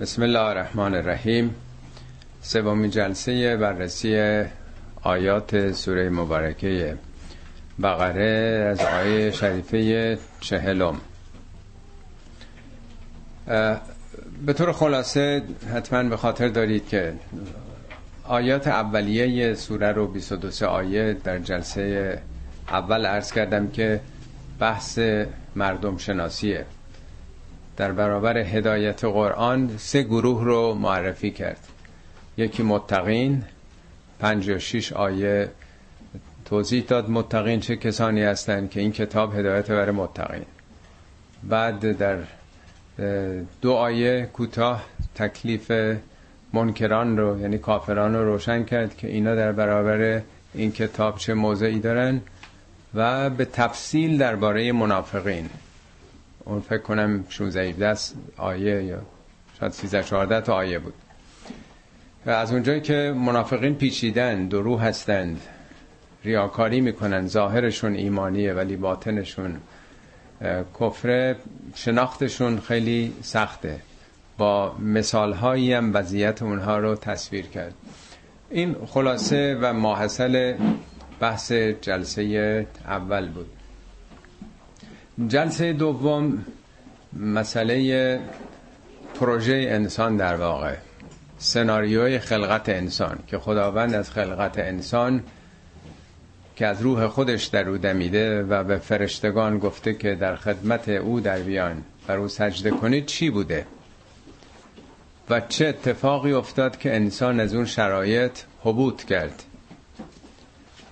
بسم الله الرحمن الرحیم سومین جلسه بررسی آیات سوره مبارکه بقره از آیه شریفه چهلم. به طور خلاصه حتما به خاطر دارید که آیات اولیه سوره رو 22 آیه در جلسه اول عرض کردم که بحث مردم شناسیه. در برابر هدایت قرآن سه گروه رو معرفی کرد. یکی متقین 56 آیه توضیح داد. متقین چه کسانی هستند که این کتاب هدایت برای متقین. بعد در دو آیه کوتاه تکلیف منکران رو یعنی کافران رو روشن کرد که اینا در برابر این کتاب چه موضعی دارن و به تفصیل درباره منافقین. اون فکر کنم 16 دست آیه یا شاید 13 14 تا آیه بود. و از اونجایی که منافقین پیچیدن درو هستند ریاکاری می‌کنن ظاهرشون ایمانیه ولی باطنشون کفر شناختشون خیلی سخته. با مثال هایی هم وضعیت اونها رو تصویر کرد. این خلاصه و ماحصل بحث جلسه اول بود. جلسه دوم مسئله پروژه انسان در واقع. سناریوی خلقت انسان که خداوند از خلقت انسان که از روح خودش در او دمیده و به فرشتگان گفته که در خدمت او در بیان بر او سجده کنید چی بوده؟ و چه اتفاقی افتاد که انسان از اون شرایط حبوط کرد؟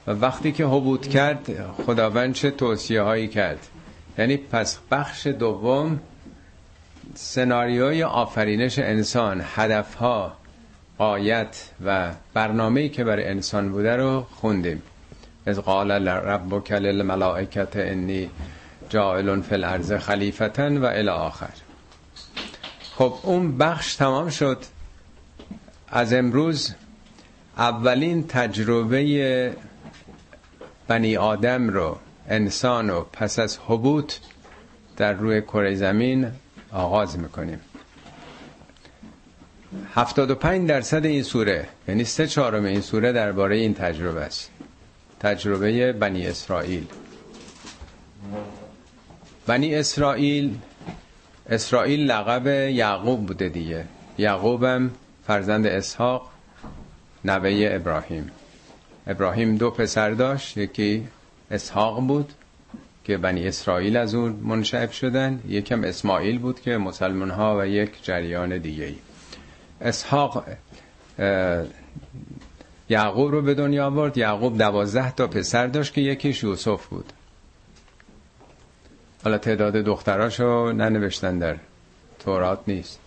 و وقتی که حبوط کرد خداوند چه توصیه هایی کرد؟ یعنی پس بخش دوم سناریوی آفرینش انسان هدفها آیت و برنامه‌ای که برای انسان بوده رو خوندیم. از قال ربک للملائکه انی جاعل فی الارض خلیفتا و الی آخر. خب اون بخش تمام شد. از امروز اولین تجربه بنی آدم رو انسان رو پس از حبوط در روی کره زمین آغاز می‌کنیم. 75 درصد این سوره یعنی سه چهارم این سوره درباره این تجربه است. تجربه بنی اسرائیل. بنی اسرائیل اسرائیل لقب یعقوب بوده دیگه. یعقوبم فرزند اسحاق نوه ابراهیم. ابراهیم دو پسر داشت یکی اسحاق بود که بنی اسرائیل از اون منشعب شدن. یکم اسماعیل بود که مسلمان ها و یک جریان دیگه ای. اسحاق یعقوب رو به دنیا آورد. یعقوب دوازده تا پسر داشت که یکیش یوسف بود. حالا تعداد دختراشو ننوشتن در تورات نیست.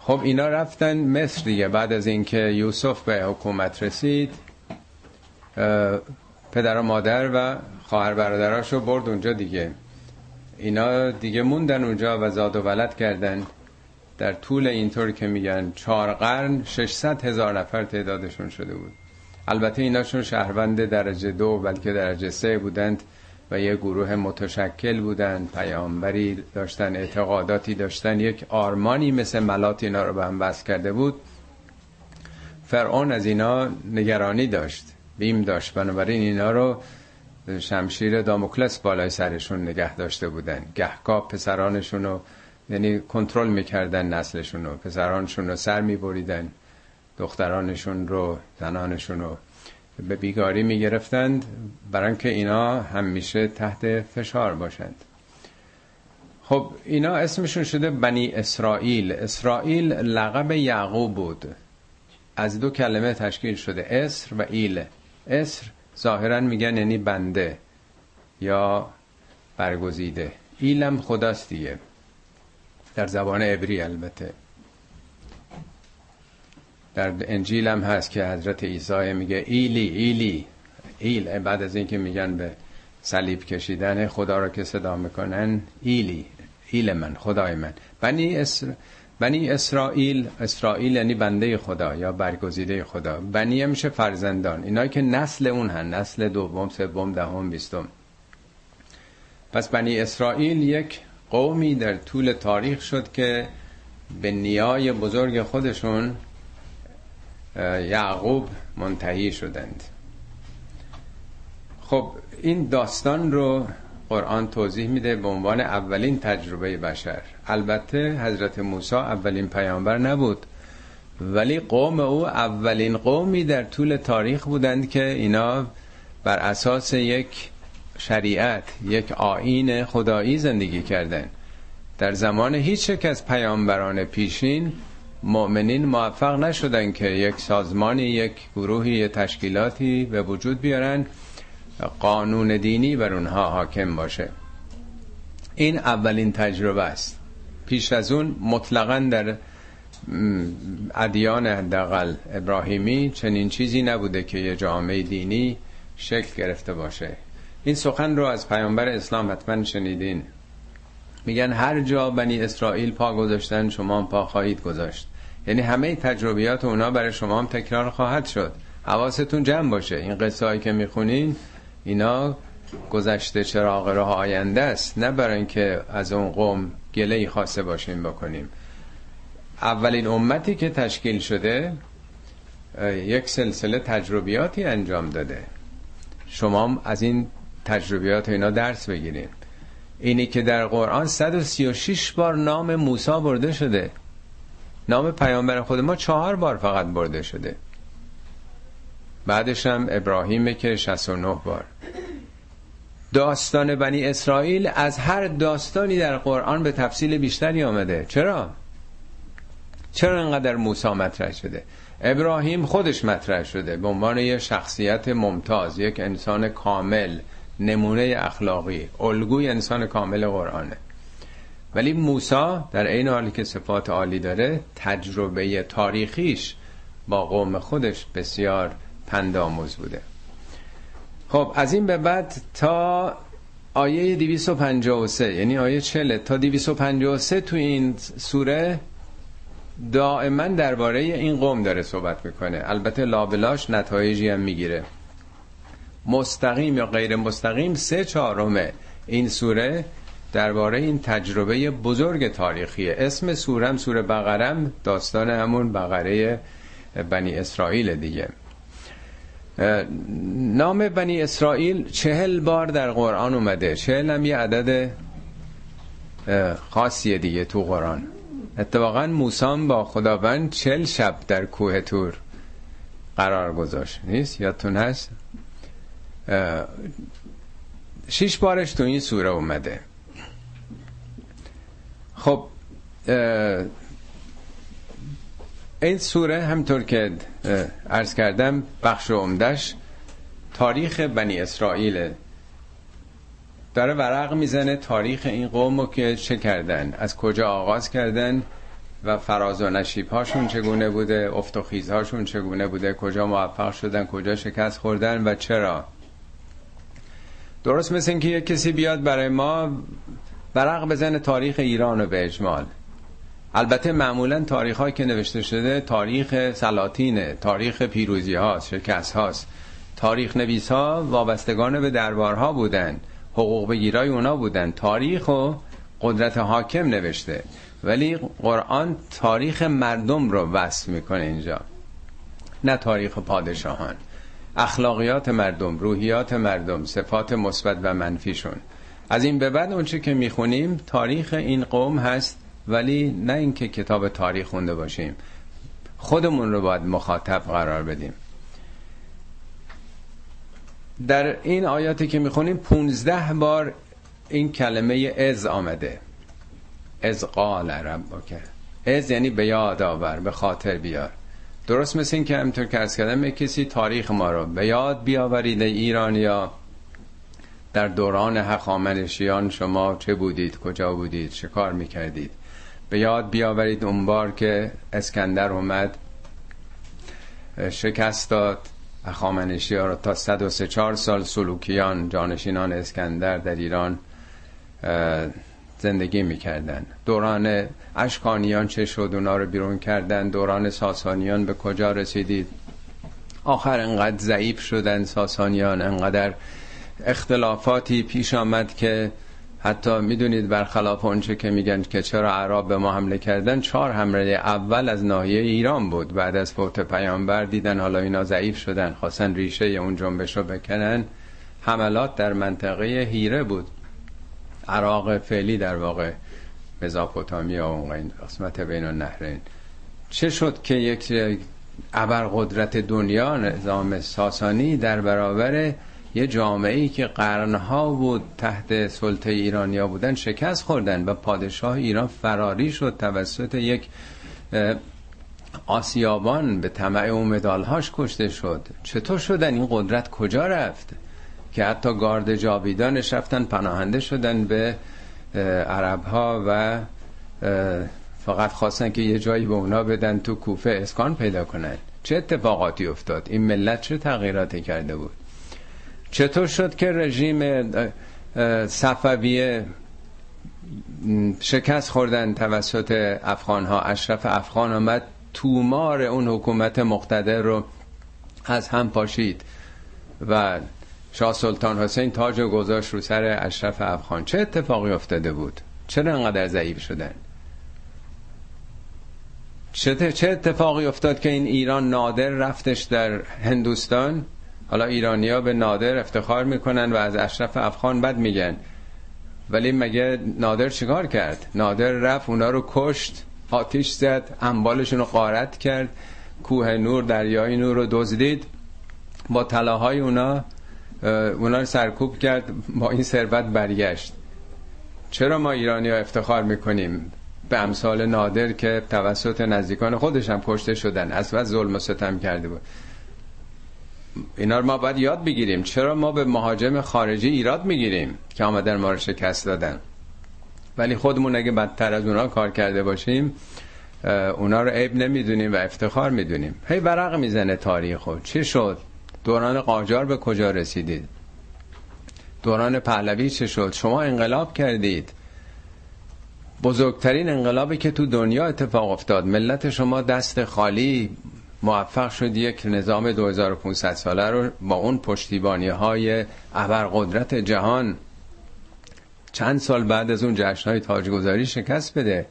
خب اینا رفتن مصر دیگه. بعد از اینکه یوسف به حکومت رسید پدر و مادر و خواهر برادراشو برد اونجا دیگه. اینا دیگه موندن اونجا و زاد و ولد کردن. در طول اینطور که میگن چهار قرن 600 هزار نفر تعدادشون شده بود. البته ایناشون شهروند درجه دو بلکه درجه سه بودند و یه گروه متشکل بودند. پیامبری داشتن اعتقاداتی داشتن. یک آرمانی مثل ملات اینا رو به هم بس کرده بود. فرعون از اینا نگرانی داشت. بیم داشت. بنابراین اینا رو شمشیر داموکلس بالای سرشون نگه داشته بودن. گهگاه پسرانشون رو یعنی کنترل می‌کردن نسلشون رو. پسرانشون رو سر میبریدن. دخترانشون رو زنانشون رو به بیگاری می‌گرفتند. برای اینکه اینا همیشه تحت فشار باشند. خب اینا اسمشون شده بنی اسرائیل. اسرائیل لقب یعقوب بود. از دو کلمه تشکیل شده. اسر و ایل. اسر ظاهرا میگن یعنی بنده یا برگزیده. ایلم خداست دیگه در زبان عبری البته. در انجیل هم هست که حضرت عیسی میگه ایلی ایلی. ایل بعد از اینکه میگن به صلیب کشیدن خدا را که صدا می‌کنن ایلی. ایل من خدای من. بنی اسر... بنی اسرائیل اسرائیل یعنی بنده خدا یا برگزیده خدا بنی میشه فرزندان. اینایی که نسل اون هن نسل دوم سوم دهم بیستم. پس بنی اسرائیل یک قومی در طول تاریخ شد که به نیای بزرگ خودشون یعقوب منتهی شدند. خب این داستان رو قرآن توضیح میده به عنوان اولین تجربه بشر. البته حضرت موسی اولین پیامبر نبود ولی قوم او اولین قومی در طول تاریخ بودند که اینا بر اساس یک شریعت یک آین خدایی زندگی کردن در زمان هیچ یک از پیامبران پیشین مؤمنین موفق نشدن که یک سازمانی یک گروهی تشکیلاتی به وجود بیارن قانون دینی بر اونها حاکم باشه. این اولین تجربه است. پیش از اون مطلقا در ادیان حداقل ابراهیمی چنین چیزی نبوده که یه جامعه دینی شکل گرفته باشه. این سخن رو از پیامبر اسلام حتما شنیدین. میگن هر جا بنی اسرائیل پا گذاشتن شما هم پا خواهید گذاشت. یعنی همه تجربیات اونا برای شما هم تکرار خواهد شد. حواستون جمع باشه. این قصه هایی که می‌خونین اینا گذشته چراغ راه آینده است. نه برای اینکه از اون قوم گله ای خواسته باشیم بکنیم. اولین امتی که تشکیل شده یک سلسله تجربیاتی انجام داده. شما از این تجربیات اینا درس بگیریم اینی که در قرآن 136 بار نام موسی برده شده. نام پیامبر خود ما چهار بار فقط برده شده. بعدش هم ابراهیمه که 69 بار داستان بنی اسرائیل از هر داستانی در قرآن به تفصیل بیشتری آمده چرا؟ چرا انقدر موسی مطرح شده؟ ابراهیم خودش مطرح شده به عنوان یه شخصیت ممتاز یک انسان کامل نمونه اخلاقی الگوی انسان کامل قرآنه ولی موسی در این حالی که صفات عالی داره تجربه تاریخیش با قوم خودش بسیار پندآموز بوده. خب از این به بعد تا آیه 253 یعنی آیه 40 تا 253 تو این سوره دائما درباره این قوم داره صحبت می‌کنه. البته لابلاش نتایجی هم می‌گیره. مستقیم یا غیر مستقیم سه چهارم این سوره درباره این تجربه بزرگ تاریخی اسم سورم سوره بقرم داستان همون بقره بنی اسرائیل دیگه. نام بنی اسرائیل چهل بار در قرآن اومده. چهل هم یه عدد خاصیه دیگه تو قرآن. اتفاقا موسام با خداوند چل شب در کوه تور قرار گذاشت. نیست؟ یادتون هست؟ شیش بارش تو این سوره اومده. خب این سوره همطور که عرض کردم بخش عمدش تاریخ بنی اسرائیل داره ورق می‌زنه تاریخ این قوم رو که چه کردن از کجا آغاز کردن و فراز و نشیب هاشون چگونه بوده افت و هاشون چگونه بوده کجا موفق شدن کجا شکست خوردن و چرا. درست مثل اینکه یک کسی بیاد برای ما برق بزنه تاریخ ایران رو به اجمال. البته معمولا تاریخ هایی که نوشته شده تاریخ سلاطینه تاریخ پیروزی هاست شکست هاست تاریخ نویس ها وابستگان به دربارها بودن حقوق بگیرای اونا بودن. تاریخ و قدرت حاکم نوشته. ولی قرآن تاریخ مردم رو وصف می‌کنه اینجا. نه تاریخ پادشاهان. اخلاقیات مردم روحیات مردم صفات مثبت و منفیشون. از این به بعد اونچه که می‌خونیم تاریخ این قوم هست ولی نه اینکه کتاب تاریخ خونده باشیم. خودمون رو باید مخاطب قرار بدیم. در این آیاتی که می‌خونیم 15 بار این کلمه از آمده. از قال ربک. از یعنی به یاد آور به خاطر بیار. درست مثل این که همطور که از کردم کسی تاریخ ما رو به یاد بیاورید ایرانیا. در دوران هخامنشیان شما چه بودید کجا بودید چه کار می‌کردید؟ به یاد بیاورید اون بار که اسکندر اومد شکست داد اخامنشی ها رو تا 134 سال سلوکیان جانشینان اسکندر در ایران زندگی می‌کردن دوران اشکانیان چه شد؟ اونا رو بیرون کردن دوران ساسانیان به کجا رسیدید؟ آخر انقدر ضعیف شدن ساسانیان. انقدر اختلافاتی پیش آمد که حتی می‌دونید برخلاف اونچه که میگن که چرا عرب به ما حمله کردن چهار حمله اول از ناحیه ایران بود. بعد از فوت پیامبر دیدن حالا اینا ضعیف شدن خواستن ریشه اون جنبش رو بکنن. حملات در منطقه هیره بود. عراق فعلی در واقع مزاپوتامیا و اون قسمت بین النهرین. چه شد که یک ابرقدرت دنیا نظام ساسانی در برابر یه جامعه ای که قرنها بود تحت سلطه ایرانیا بودن شکست خوردن و پادشاه ایران فراری شد توسط یک آسیابان به طمع او مدالهاش کشته شد. چطور شدن؟ این قدرت کجا رفت؟ که حتی گارد جاویدانش رفتن پناهنده شدن به عرب ها و فقط خواستن که یه جایی به اونا بدن تو کوفه اسکان پیدا کنن. چه اتفاقاتی افتاد؟ این ملت چه تغییراتی کرده بود؟ چطور شد که رژیم صفویه شکست خوردن توسط افغان ها اشرف افغان آمد تومار اون حکومت مقتدر رو از هم پاشید و شاه سلطان حسین تاج و گذاشت رو سر اشرف افغان. چه اتفاقی افتاده بود؟ چرا انقدر ضعیف شدن؟ چه اتفاقی افتاد که این ایران نادر رفتش در هندوستان؟ حالا ایرانیا به نادر افتخار می‌کنن و از اشرف افغان بد میگن. ولی مگه نادر چیکار کرد؟ نادر رفت اونا رو کشت آتیش زد انبالشون رو قارت کرد کوه نور دریای نور رو دزدید. با طلاهای اونا اونا رو سرکوب کرد با این ثروت برگشت. چرا ما ایرانی ها افتخار می‌کنیم؟ به امثال نادر که توسط نزدیکان خودش هم کشته شدن. از ظلم و ستم کرده بود. اینا رو ما باید یاد بگیریم. چرا ما به مهاجم خارجی ایراد می‌گیریم که آمدن ما رو شکست دادن؟ ولی خودمون اگه بدتر از اونا کار کرده باشیم اونا رو عیب نمی‌دونیم و افتخار می‌دونیم. هی ورق می‌زنه تاریخ خود چی شد؟ دوران قاجار به کجا رسیدید؟ دوران پهلوی چه شد؟ شما انقلاب کردید. بزرگترین انقلابی که تو دنیا اتفاق افتاد. ملت شما دست خالی موفق شد یک نظام 2500 ساله رو با اون پشتیبانی های ابرقدرت جهان چند سال بعد از اون جشن های تاجگذاری شکست بده.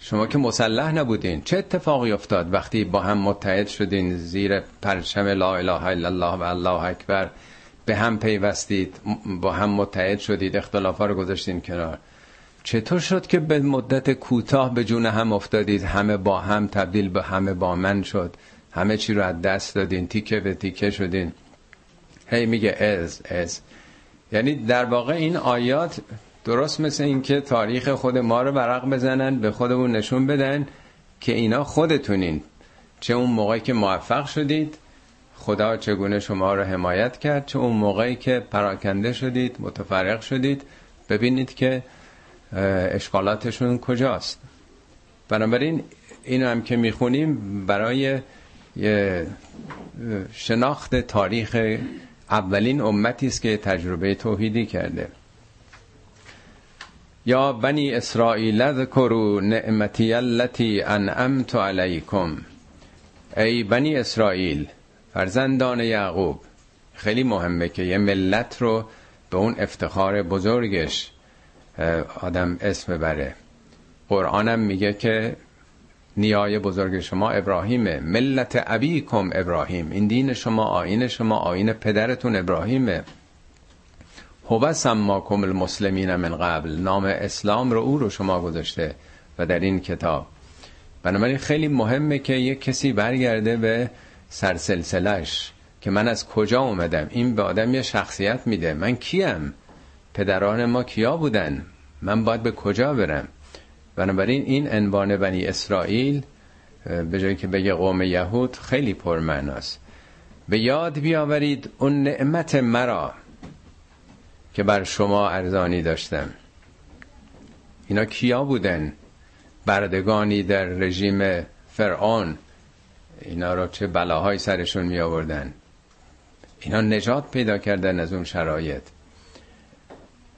شما که مسلح نبودین. چه اتفاقی افتاد وقتی با هم متحد شدین؟ زیر پرچم لا اله الا الله و الله اکبر به هم پیوستید با هم متحد شدید اختلافا رو گذاشتین کنار. چطور شد که به مدت کوتاه به جون هم افتادید؟ همه با هم تبدیل به همه با من شد. همه چی رو از دست دادین تیکه به تیکه شدین. هی میگه از از. یعنی در واقع این آیات درست مثل اینکه تاریخ خود ما رو برق بزنن به خودمون نشون بدن که اینا خودتونین. چه اون موقعی که موفق شدید خدا چگونه شما رو حمایت کرد چه اون موقعی که پراکنده شدید متفرق شدید. ببینید که اشکالاتشون کجاست؟ بنابراین اینو هم که می‌خونیم برای شناخت تاریخ اولین امتی است که تجربه توحیدی کرده. یا بنی اسرائیل ذکروا نعمتی التي انعمت علیکم. ای بنی اسرائیل فرزندان یعقوب خیلی مهمه که یه ملت رو به اون افتخار بزرگش آدم اسم بره قرآنم میگه که نیای بزرگ شما ابراهیمه. ملت ابیکم ابراهیم. این دین شما آین شما آین پدرتون ابراهیمه. هو سماکم المسلمین من قبل. نام اسلام رو او رو شما گذاشته و در این کتاب. بنابراین خیلی مهمه که یک کسی برگرده به سرسلسلش که من از کجا اومدم؟ این به آدم یه شخصیت میده. من کیم؟ پدران ما کیا بودن؟ من باید به کجا برم؟ بنابراین این عنوان بنی اسرائیل به جایی که بگه قوم یهود خیلی پرمعناست. به یاد بیاورید اون نعمت مرا که بر شما ارزانی داشتم. اینا کیا بودن؟ بردگانی در رژیم فرعون. اینا رو چه بلاهای سرشون می آوردن اینا نجات پیدا کردن از اون شرایط.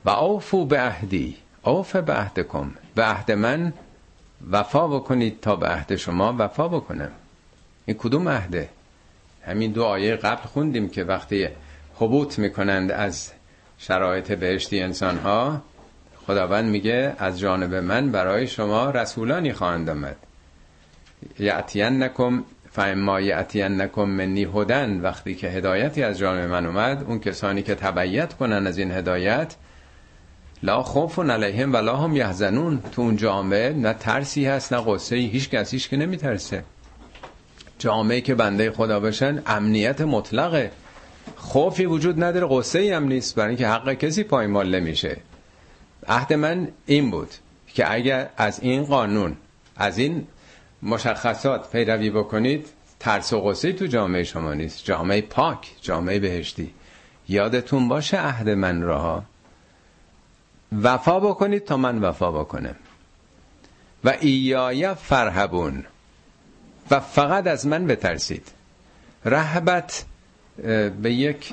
و اوفو به عهدی اوف به عهدکم به عهد من وفا بکنید تا به عهد شما وفا بکنم. این کدوم عهده؟ همین دو آیه قبل خوندیم که وقتی حبوط می‌کنند از شرایط بهشتی انسان ها خداوند میگه از جانب من برای شما رسولانی خواهند آمد. یعتین نکم فاما یعتین نکم منی هدن. وقتی که هدایتی از جانب من اومد اون کسانی که تبعیت کنن از این هدایت لا خوف علیهم ولا هم یحزنون. تو اون جامعه نه ترسی هست نه قصه هیچ کسیش که نمیترسه. جامعه که بنده خدا بشن امنیت مطلقه. خوفی وجود نداره قصه هم نیست. برای اینکه حق کسی پایمال نمیشه. عهد من این بود که اگر از این قانون از این مشخصات پیروی بکنید ترس و قصه تو جامعه شما نیست. جامعه پاک جامعه بهشتی. یادتون باشه عهد من راها؟ وفا بکنید تا من وفا بکنم. و ایای فرهبون و فقط از من بترسید. رهبت به یک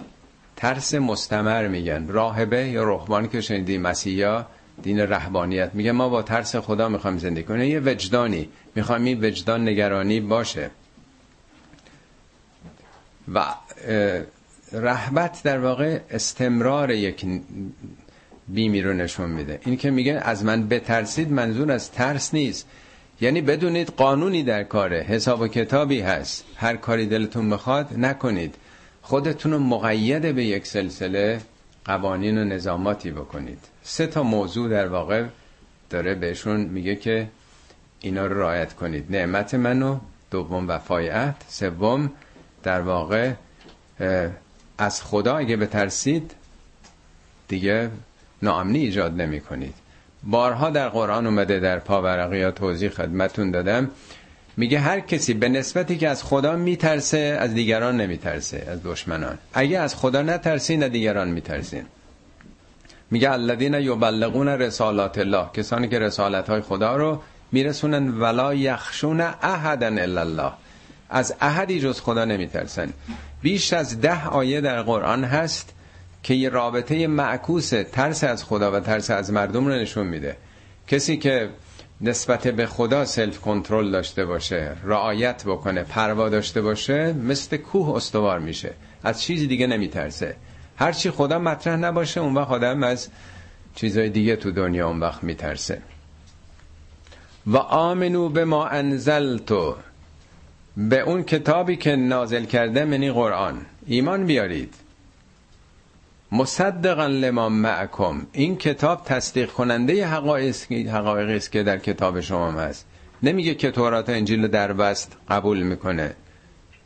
ترس مستمر میگن. راهبه یا رهبان که شنیدی مسیحا دین رهبانیت. میگه ما با ترس خدا می‌خوایم زندگی کنیم. یه وجدانی. می‌خوایم این وجدان نگرانی باشه. و رهبت در واقع استمرار یک بیمی رو نشون میده. این که میگه از من بترسید منظور از ترس نیست. یعنی بدونید قانونی در کاره حساب و کتابی هست. هر کاری دلتون بخواد نکنید. خودتون رو مقید به یک سلسله قوانین و نظاماتی بکنید. سه تا موضوع در واقع داره بهشون میگه که اینا رو رعایت کنید. نعمت منو دوم وفای عهد. سوم در واقع از خدا اگه بترسید دیگه ناامنی ایجاد نمی کنید. بارها در قرآن اومده در پاورقی ها توضیح خدمتون دادم. میگه هر کسی به نسبتی که از خدا میترسه از دیگران نمیترسه از دشمنان. اگه از خدا نترسین از دیگران میترسین. میگه الذین یبلغون رسالات الله کسانی که رسالت های خدا رو میرسونن ولا یخشون احدا الا الله. از احدی جز خدا نمیترسن. بیش از ده آیه در قرآن هست که یه رابطه معکوس ترس از خدا و ترس از مردم رو نشون میده. کسی که نسبت به خدا سلف کنترل داشته باشه رعایت بکنه پروا داشته باشه مثل کوه استوار میشه. از چیزی دیگه نمیترسه. هرچی خدا مطرح نباشه اون وقت آدم از چیزای دیگه تو دنیا اون وقت میترسه. و آمنو به ما انزلتو به اون کتابی که نازل کرده منی قرآن. ایمان بیارید. مصدقا لما معکم. این کتاب تصدیق کننده حقایقی است که در کتاب شما هست. نمیگه که تورات انجیل در بست قبول می‌کنه.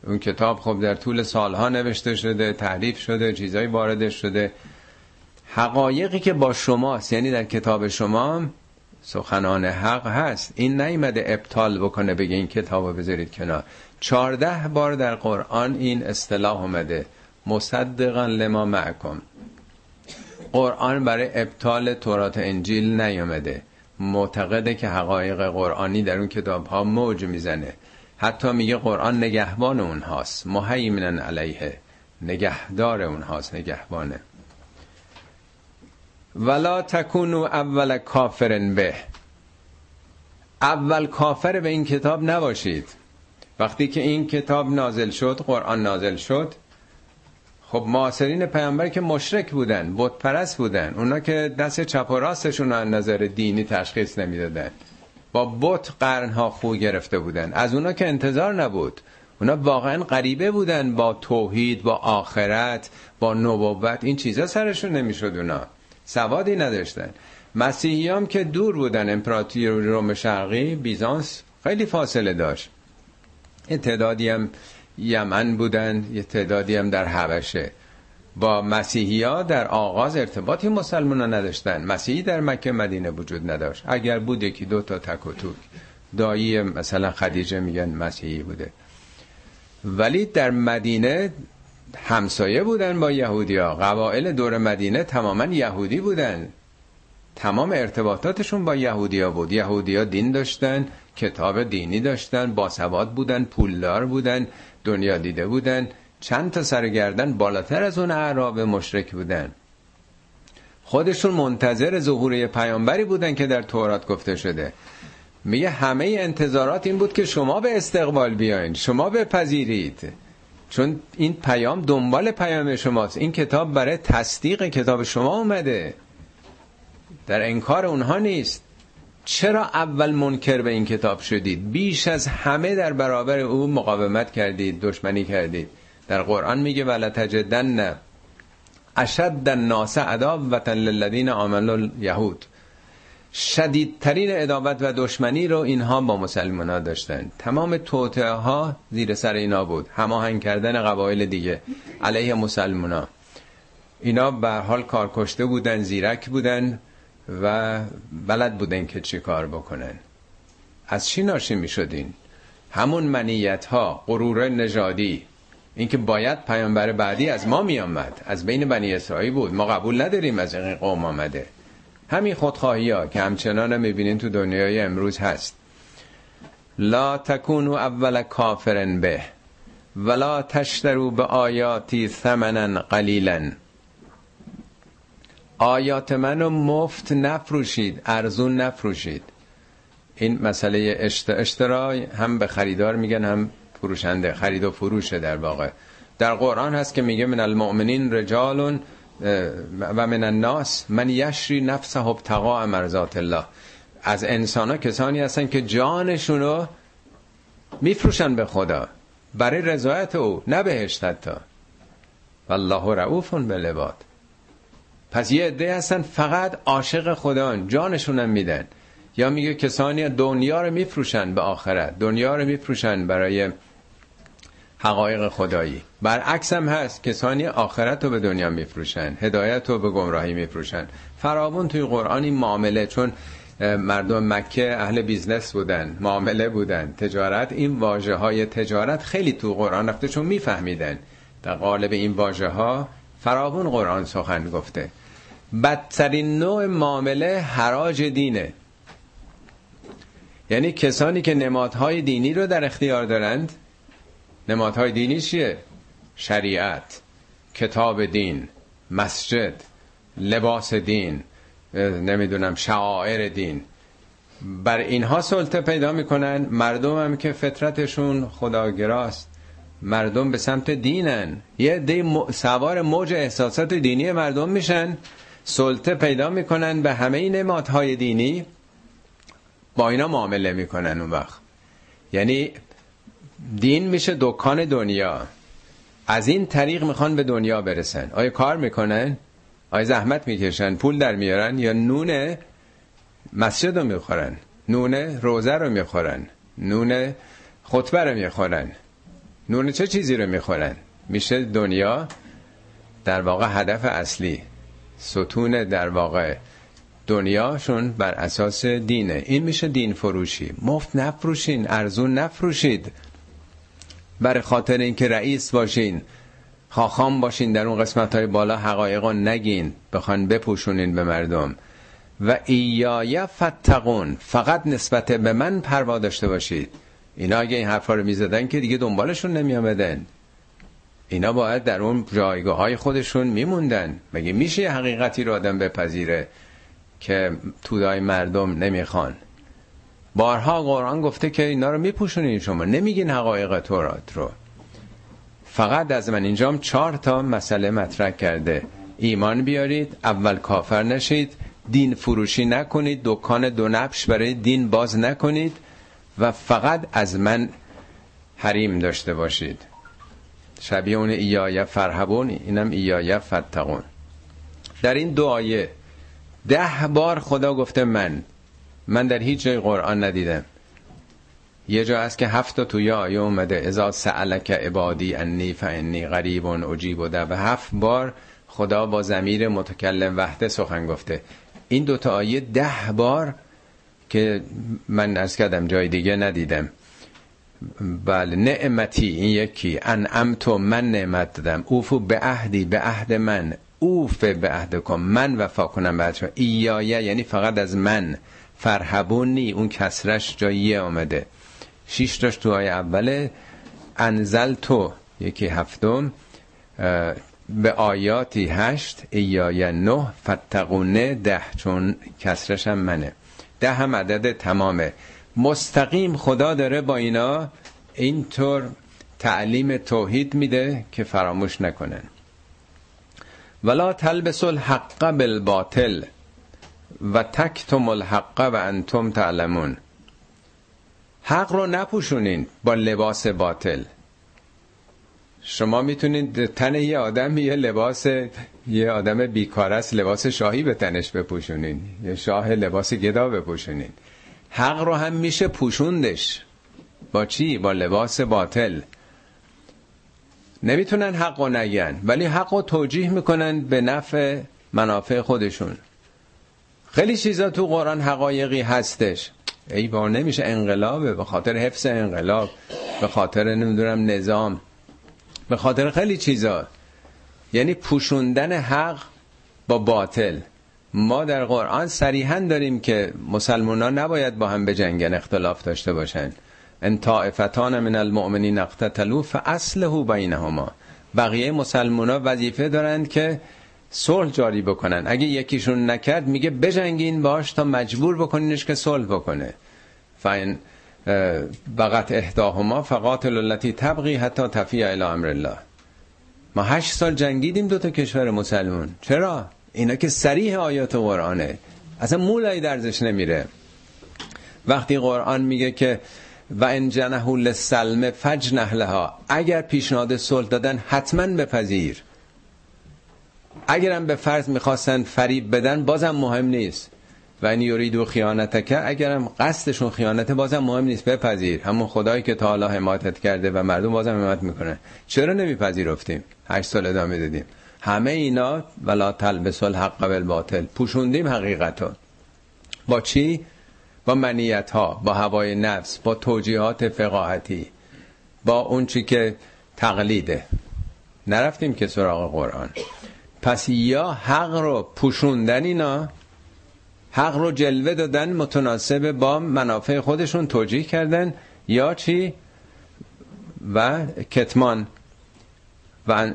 اون کتاب خب در طول سالها نوشته شده تعریف شده چیزایی وارد شده. حقایقی که با شماست یعنی در کتاب شما سخنان حق هست. این نیمده ابطال بکنه بگه این کتاب رو بذارید کنار. چارده بار در قرآن این اصطلاح اومده. مصدقا لما معکم. قرآن برای ابطال تورات انجیل نیامده. معتقده که حقایق قرآنی در اون کتاب ها موج می‌زنه. حتی میگه قرآن نگهبان اونهاست. مهیمنن علیه. نگهدار اونهاست نگهبانه. ولا تکونو اول کافرن به. اول کافر به این کتاب نباشید. وقتی که این کتاب نازل شد قرآن نازل شد خب معاصرین پیامبر که مشرک بودن بت پرست بودن اونا که دست چپ و راستشون از نظر دینی تشخیص نمی‌دادن. با بت قرنها خو گرفته بودن. از اونا که انتظار نبود. اونا واقعا غریبه بودن با توحید با آخرت با نبوت. این چیزا سرشون نمی‌شد اونا. سوادی نداشتن. مسیحیام که دور بودن امپراتوری روم شرقی بیزانس خیلی فاصله داشت. تعدادی هم یمن بودن یه تعدادی هم در حبشه. با مسیحی ها در آغاز ارتباطی مسلمان ها نداشتن مسیحی در مکه مدینه وجود نداشت. اگر بود یکی دو تا تک و توک. دایی مثلا خدیجه میگن مسیحی بوده. ولی در مدینه همسایه بودن با یهودی ها قبائل دور مدینه تماما یهودی بودن. تمام ارتباطاتشون با یهودی ها بود. یهودی ها دین داشتن کتاب دینی داشتن باسواد بودن پولدار بودن دنیا دیده بودن. چند تا سرگردن بالاتر از اون اعراب مشرک بودن. خودشون منتظر ظهور پیامبری بودن که در تورات گفته شده. میگه همه انتظارات این بود که شما به استقبال بیاین شما بپذیرید. چون این پیام دنبال پیام شماست. این کتاب برای تصدیق کتاب شما اومده. در انکار اونها نیست. چرا اول منکر به این کتاب شدید؟ بیش از همه در برابر او مقاومت کردید دشمنی کردید. در قرآن میگه ولا تجدن اشد الناس عداوة للذین آمنوا یهود شدیدترین ادابت و دشمنی رو اینها با مسلمان ها داشتن. تمام توطعه ها زیر سر اینا بود. هماهنگ کردن قبایل دیگه علیه مسلمان ها اینا به حال کارکشته بودن زیرک بودن. و بلد بودن که چی کار بکنن. از چی ناشی می شدین؟ همون منیت ها غرور نژادی. اینکه باید پیامبر بعدی از ما می آمد از بین بنی اسرائیل بود. ما قبول نداریم از این قوم آمده. همین خودخواهی ها که همچنان می‌بینین تو دنیای امروز هست. لا تکونو اول کافرن به ولا تشترو به آیاتی ثمنا قلیلا. آیات منو مفت نفروشید ارزون نفروشید. این مسئله اشترای هم به خریدار میگن هم فروشنده خرید و فروشه در واقع. در قرآن هست که میگه من المؤمنین رجال و من الناس من یشری نفسه ابتقاء مرضات الله. از انسان ها کسانی هستن که جانشونو میفروشن به خدا. برای رضایت او نه بهشت حتی. والله رعوف بالعباد. پس یه عده هستن فقط عاشق خدا جانشونم میدن. یا میگه کسانی دنیا رو میفروشن به آخرت دنیا رو میفروشن برای حقایق خدایی. برعکس هم هست کسانی آخرت رو به دنیا میفروشن هدایت رو به گمراهی میفروشن. فراوون توی قرآن این معامله چون مردم مکه اهل business بودن معامله بودن تجارت این واژه های تجارت خیلی تو قرآن رفته چون میفهمیدن. در قالب این واژه ها فراوون قرآن سخن گفته. بدترین نوع معامله حراج دینه. یعنی کسانی که نمادهای دینی رو در اختیار دارند نمادهای دینی چیه؟ شریعت کتاب دین مسجد لباس دین نمی‌دونم شعائر دین. بر اینها سلطه پیدا می‌کنن مردم هم که فطرتشون خداگراست. مردم به سمت دینن یه دی سوار موج احساسات دینی مردم میشن سلطه پیدا می‌کنن به همه این نمادهای دینی با اینا معامله می‌کنن اون وقت یعنی دین میشه دکان دنیا از این طریق می‌خوان به دنیا برسن آیا کار می‌کنن؟ آیا زحمت می‌کشن؟ پول در میارن؟ یا نون مسجد رو می‌خورن؟ نون روزه رو می‌خورن؟ نون خطبه رو می‌خورن؟ نون چه چیزی رو می‌خورن؟ میشه دنیا در واقع هدف اصلی. ستون در واقع دنیاشون بر اساس دینه. این میشه دین فروشی. مفت نفروشین ارزون نفروشید. برای خاطر اینکه رئیس باشین خاخام باشین در اون قسمت های بالا حقایق نگین. بخوان بپوشونین به مردم. و ایای فتقون فقط نسبت به من پروا داشته باشید. اینا اگه این حرفا رو می‌زدن که دیگه دنبالشون نمی آمدن اینا باید در اون جایگاه های خودشون میموندن. مگه میشه حقیقتی رو آدم بپذیره که تودای مردم نمی‌خوان؟ بارها قرآن گفته که اینا رو میپوشونین شما. نمیگین حقایق تورات رو. فقط از من اینجام چهار تا مسئله مطرح کرده. ایمان بیارید اول کافر نشید دین فروشی نکنید دکان دو نبش برای دین باز نکنید. و فقط از من حریم داشته باشید. شبیه اون ایایه فرهبون اینم ایایه فتقون در این دو آیه ده بار خدا گفته من من در هیچ جای قرآن ندیدم. یه جا هست که هفت توی آیه اومده ازا سألک عبادی انی فانی غریب اجیب و و هفت بار خدا با زمیر متکلم وحده سخن گفته. این دوتا آیه ده بار که من از کردم جای دیگه ندیدم. بله نعمتی این یکی. انعمتو من نعمت دادم. اوفو به عهدی به عهد من. اوف به عهد کن. من وفا کنم بعد ایایه یعنی فقط از من. فرهبونی اون کسرش جاییه آمده. شیش داشت تو آیه اوله. انزل تو یکی هفتم. به آیاتی هشت. ایایه نه. فتقونه ده چون کسرش هم منه. ده هم عدد تمامه. مستقیم خدا داره با اینا اینطور تعلیم توحید میده که فراموش نکنن. ولا تلبس الحق بالباطل و تکتم الحق و انتم تعلمون. حق رو نپوشونین با لباس باطل. شما می‌تونید تن یه آدم یه لباس یه آدم بیکار است لباس شاهی به تنش بپوشونین. یه شاه لباس گدا بپوشونین. حق رو هم میشه پوشوندش. با چی؟ با لباس باطل. نمی‌تونن حق رو نگن ولی حق رو توجیه می‌کنن به نفع منافع خودشون. خیلی چیزا تو قرآن حقایقی هستش. ای بار نمیشه انقلابه به خاطر حفظ انقلاب به خاطر نمی‌دونم نظام. به خاطر خیلی چیزا. یعنی پوشوندن حق با باطل. ما در قرآن صریحا داریم که مسلمان ها نباید با هم بجنگن اختلاف داشته باشن. ان طائفتان من المؤمنین اقتتلوا فاصلحوا بینهما. بقیه مسلمان ها وظیفه دارند که صلح جاری بکنن. اگه یکیشون نکرد میگه بجنگین باش تا مجبور بکنینش که صلح بکنه. فاین بقت اهداهما فقاتل التي تبغي حتی تفیع الى امر الله. ما هشت سال جنگیدیم دو تا کشور مسلمون. چرا؟ اینا که سریح آیات قرآنه. اصلا مولای درزش نمیره. وقتی قرآن میگه که و ان جنحوا للسلم فجنح لها اگر پیشنهاد صلح دادن حتما بپذیر اگرم به فرض می‌خواستن فریب بدن بازم مهم نیست. و این و خیانت اگرم قصدشون خیانته بازم مهم نیست بپذیر. همون خدایی که تا حالا حمایتت کرده و مردم بازم حمایت می‌کنه. چرا نمیپذیرفتیم؟ هشت سال ادامه دادیم. همه اینا ولا تلبس الحق بالباطل. پوشوندیم حقیقتو با چی؟ با منیت ها با هوای نفس با توجیهات فقاهتی با اون چی که تقلیده. نرفتیم که سراغ قرآن. پس یا حق رو پوشوندن اینا حق رو جلوه دادن متناسب با منافع خودشون توجیه کردن. یا چی؟ و کتمان. و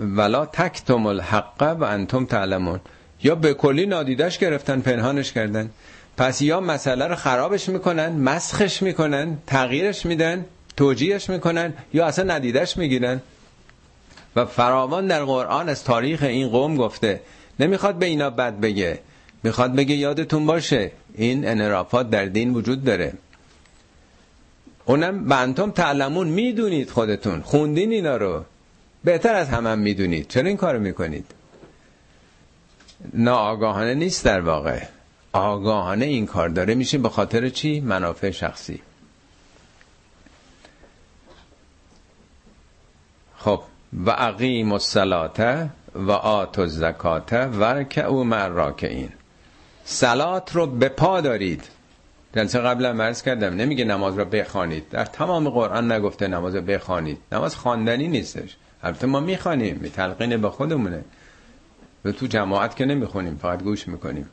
ولا تکتم الحق و انتم تعلمون. یا به کلی نادیدش گرفتن پنهانش کردن. پس یا مسئله رو خرابش می‌کنن مسخش می‌کنن تغییرش میدن توجیهش می‌کنن یا اصلا ندیدش می‌گیرن. و فراوان در قرآن از تاریخ این قوم گفته نمی‌خواد به اینا بد بگه. می‌خواد بگه یادتون باشه این انرافات در دین وجود داره. اونم به انتم تعلمون می‌دونید خودتون. خوندین اینا رو. بهتر از همه هم می‌دونید. چرا این کارو می‌کنید؟ ناآگاهانه نیست در واقع. آگاهانه این کار داره میشه به خاطر چی؟ منافع شخصی. خب و اقیم الصلاة و آت الزکات ورکعوا مع این سلات رو به پا دارید. جلسه قبلا مرز کردم نمیگه نماز رو بخوانید. در تمام قرآن نگفته نماز رو بخوانید. نماز خواندنی نیستش. البته ما می‌خوانیم تلقین به خودمونه. و تو جماعت که نمی‌خونیم فقط گوش می‌کنیم.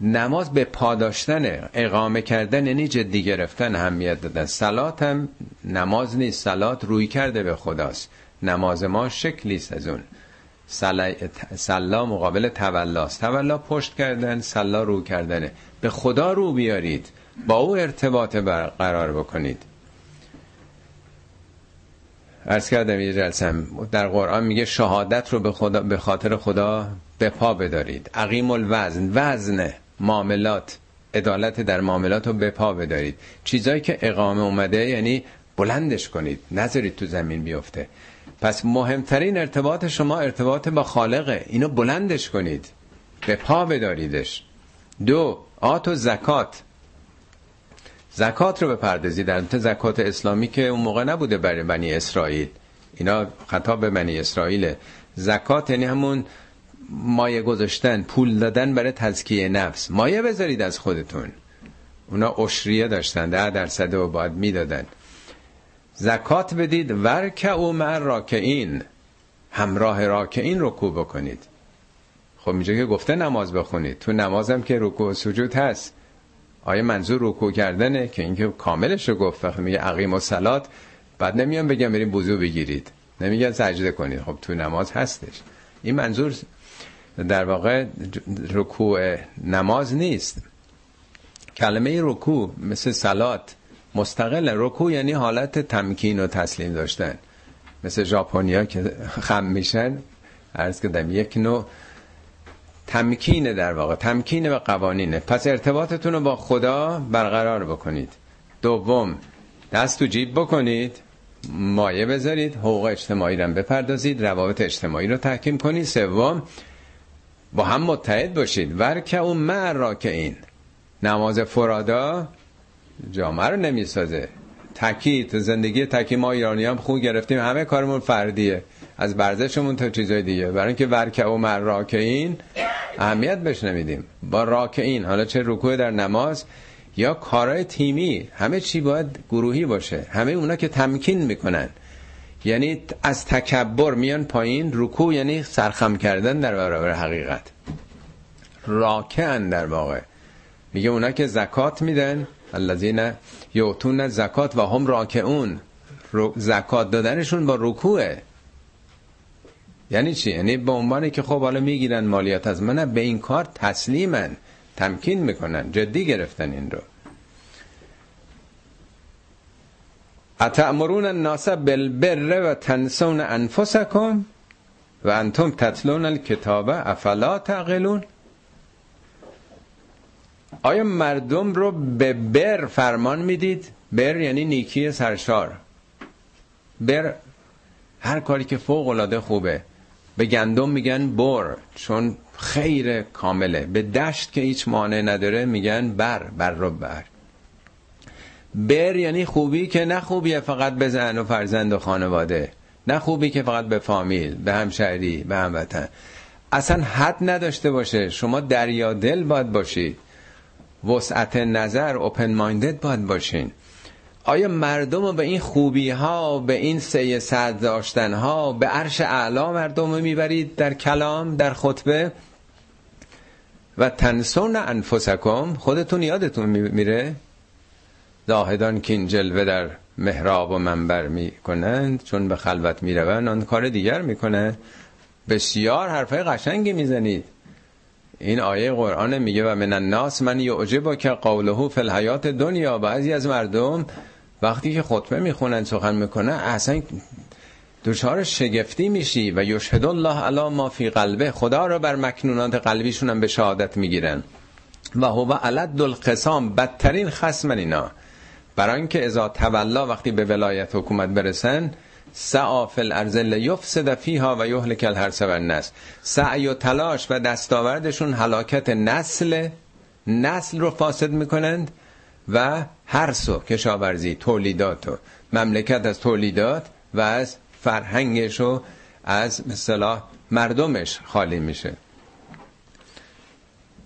نماز به پاداشتن اقامه کردن یعنی جدی گرفتن اهمیت دادن. سلات هم نماز نیست. سلات روی کرده به خداست. نماز ما شکلی است از اون. سلا مقابل تولاست. تولا پشت کردن سلا رو کردنه. به خدا رو بیارید. با او ارتباط برقرار بکنید. ارز کردم یه جلسه در قرآن میگه شهادت رو به, خدا به خاطر خدا به پا بدارید. عقیم الوزن. وزن معاملات. عدالت در معاملات رو به پا بدارید. چیزایی که اقامه اومده یعنی بلندش کنید. نذارید تو زمین بیفته. پس مهمترین ارتباط شما ارتباط با خالقه. اینو بلندش کنید. به پا بداریدش. دو آت و زکات. زکات رو بپردازید. در زکات اسلامی که اون موقع نبوده برای بنی اسرائیل. اینا خطاب به بنی اسرائیل زکات یعنی همون مایه گذاشتن پول دادن برای تزکیه نفس. مایه بذارید از خودتون. اونا اشریه داشتن ده درصد و باید می‌دادن. زکات بدید ورک او مع راکعین همراه راکعین رکوع بکنید. خب اینجا که گفته نماز بخونید. تو نمازم که رکوع و سجود هست. آیا منظور رکوع کردنه که اینکه کاملش رو گفت؟ وقتی میگه عقیم و سلات بعد نمیان بگم بریم بوزو بگیرید. نمیگن سجده کنید. خب تو نماز هستش. این منظور در واقع رکوع نماز نیست. کلمه رکوع مثل سلات مستقل رکوع یعنی حالت تمکین و تسلیم داشتن. مثل ژاپنیا که خم میشن عرض کردم یک نوع تمکین در واقع تمکین و قوانینه. پس ارتباطتون رو با خدا برقرار بکنید. دوم دست تو جیب بکنید مایه بذارید حقوق اجتماعی رو بپردازید روابط اجتماعی رو تحکیم کنید. سوم با هم متحد باشید. ورکه اون مع که این نماز فرادا جامعه رو نمی‌سازه. تکی تو زندگی تکی ما ایرانی هم خوب گرفتیم همه کارمون فردیه. از برزشمون تا چیزای دیگه. برای اینکه ورکه و مر راکعین اهمیت بهش نمیدیم. با راکعین حالا چه رکوع در نماز یا کارهای تیمی همه چی باید گروهی باشه. همه اونا که تمکین می‌کنن. یعنی از تکبر میان پایین رکوع یعنی سرخم کردن در برابر حقیقت. راکعن در واقع. میگه اونا که زکات میدن الذین یعطون زکات و هم راکعون. زکات دادنشون با رکوعه. یعنی چی؟ یعنی به عنوانی که خب حالا می‌گیرن مالیات از من به این کار تسلیمن تمکین می‌کنن جدی گرفتن این رو. اتعمرون الناس بالبر و تنسون انفسکم و انتم تتلون الکتاب افلا تعقلون؟ آیا مردم رو به بر فرمان می‌دید؟ بر یعنی نیکی سرشار. بر هر کاری که فوق العاده خوبه. به گندم میگن بر چون خیر کامله. به دشت که هیچ مانع نداره میگن بر بر رو بر. بر یعنی خوبی که نه خوبیه فقط به زن و فرزند و خانواده نه خوبی که فقط به فامیل به همشهری به هموطن. اصلا حد نداشته باشه. شما دریا دل باید باشید. وسعت نظر اوپن مایندد باید باشین. آیا مردم رو به این خوبی ها به این سه صد داشتن ها به عرش اعلا مردم رو می‌برید در کلام در خطبه؟ و تنسون انفسکم خودتون یادتون میره؟ زاهدان که این جلوه در محراب و منبر می‌کنند چون به خلوت می‌روند آن کار دیگر می‌کنه. بسیار حرفای قشنگی می‌زنید. این آیه قرآن میگه و من الناس من یعجب که قوله فی الحیات دنیا. بعضی از مردم وقتی که خطبه می‌خونن سخن می‌کنن اصلا دچار شگفتی میشی و یشهد الله علی ما فی قلبه. خدا رو بر مکنونات قلبیشون هم به شهادت می‌گیرن. و هو علد القسام بدترین خصم اینا. برای اینکه اذا تولا وقتی به ولایت حکومت برسن سعا فی الارض لیفسد فیها و یهلک الحرث و النسل. سعی و تلاش و دستاوردشون هلاکت نسل نسل رو فاسد می‌کنند و هرس و کشاورزی تولیدات و مملکت از تولیدات و از فرهنگش و از مثلا مردمش خالی میشه.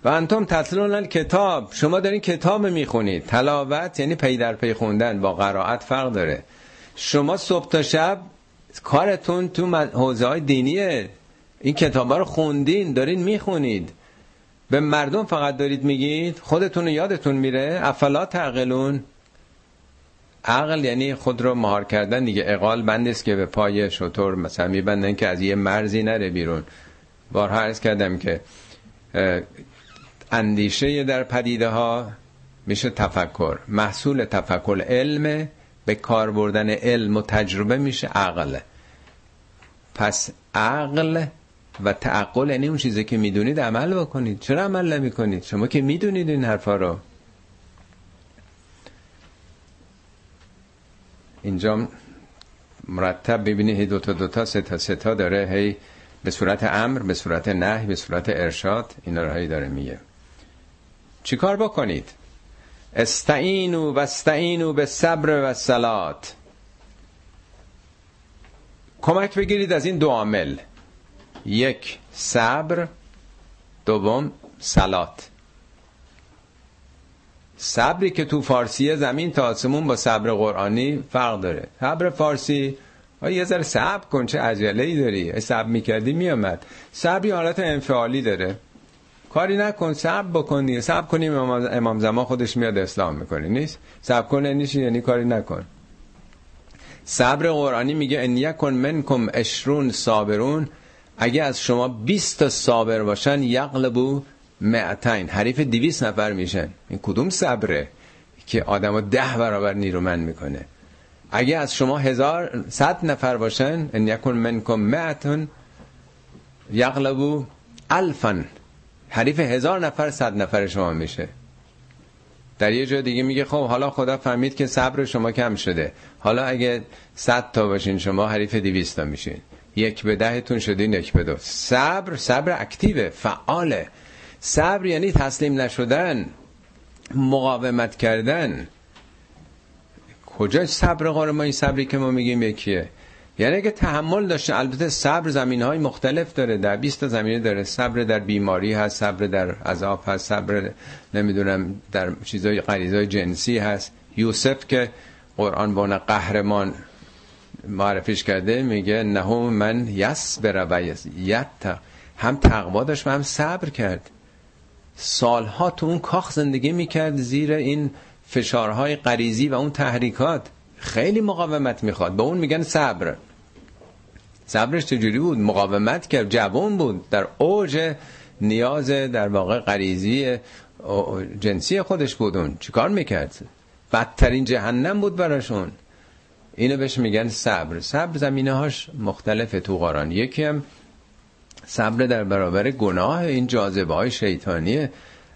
و انتم تطلون کتاب شما دارین کتاب می‌خونید. تلاوت یعنی پی در پی خوندن. با قرائت فرق داره. شما صبح تا شب کارتون تو حوزه های دینیه. این کتاب رو خوندین دارین می‌خونید. به مردم فقط دارید میگید خودتون یادتون میره. افلا تعقلون. عقل یعنی خود رو مهار کردن دیگه. اقال بندیست که به پای شطور مثلا میبندن که از یه مرزی نره بیرون. بارها عرض کردم که اندیشه در پدیده ها میشه تفکر. محصول تفکر علم. به کار بردن علم و تجربه میشه عقل. پس عقل و تعقل یعنی اون چیزی که می‌دونید عمل بکنید. چرا عمل نمی کنید شما که می‌دونید این حرفا رو. اینجا مرتب ببینید دوتا دوتا سه تا سه تا داره هی به صورت امر به صورت نهی به صورت ارشاد اینا رو هی داره میگه. چیکار بکنید؟ استعینو و استعینو به صبر و سلات کمک بگیرید از این دو عامل. یک صبر دوم سلات صبری که تو فارسی زمین تا آسمون با صبر قرآنی فرق داره. صبر فارسی یه ذره صبر کن چه عجله ای داری صبر می‌کردی میامد صبری حالت انفعالی داره. کاری نکن صبر بکنی. صبر کنیم امام زمان خودش میاد اسلام می‌کنه نیست؟ صبر کن نیست؟ یعنی کاری نکن. صبر قرآنی میگه ان یکن منکم اشرون صابرون. اگه از شما 20 تا صابر باشن یغلبو معتین حریف 200 نفر میشن. این کدوم صبره که آدمو ده برابر نیرومند می‌کنه؟ اگه از شما هزار صد نفر باشن ان یکن منکم معتون یغلبو الفن. حریف هزار نفر صد نفر شما میشه. در یه جای دیگه میگه خب حالا خدا فهمید که صبر شما کم شده. حالا اگه صد تا باشین شما حریف دیویستا میشین. یک به دهتون شدین یک به دو. صبر صبر اکتیوه فعاله. صبر یعنی تسلیم نشدن مقاومت کردن. کجا صبر قرار ما این صبری که ما میگیم یکیه؟ یعنی که تحمل داشته البته صبر زمین های مختلف داره. در 20 تا زمینه داره. صبر در بیماری هست صبر در عذاب هست صبر نمی‌دونم در چیزای غریزای جنسی هست. یوسف که قرآن بان قهرمان معرفیش کرده میگه نهم من یس و یت. هم تقوا داشت و هم صبر کرد. سالها تو اون کاخ زندگی می‌کرد زیر این فشارهای غریزی و اون تحریکات. خیلی مقاومت می‌خواد. به اون میگن صبر. صبرش چجوری بود؟ مقاومت کرد جوان بود در اوج نیاز در واقع غریزی جنسی خودش بود اون. چیکار می‌کرد؟ بدترین جهنم بود براشون. اینو بهش میگن صبر. صبر زمینه هاش مختلف تو قرآن. یکی هم صبر در برابر گناه این جاذبه های شیطانیه.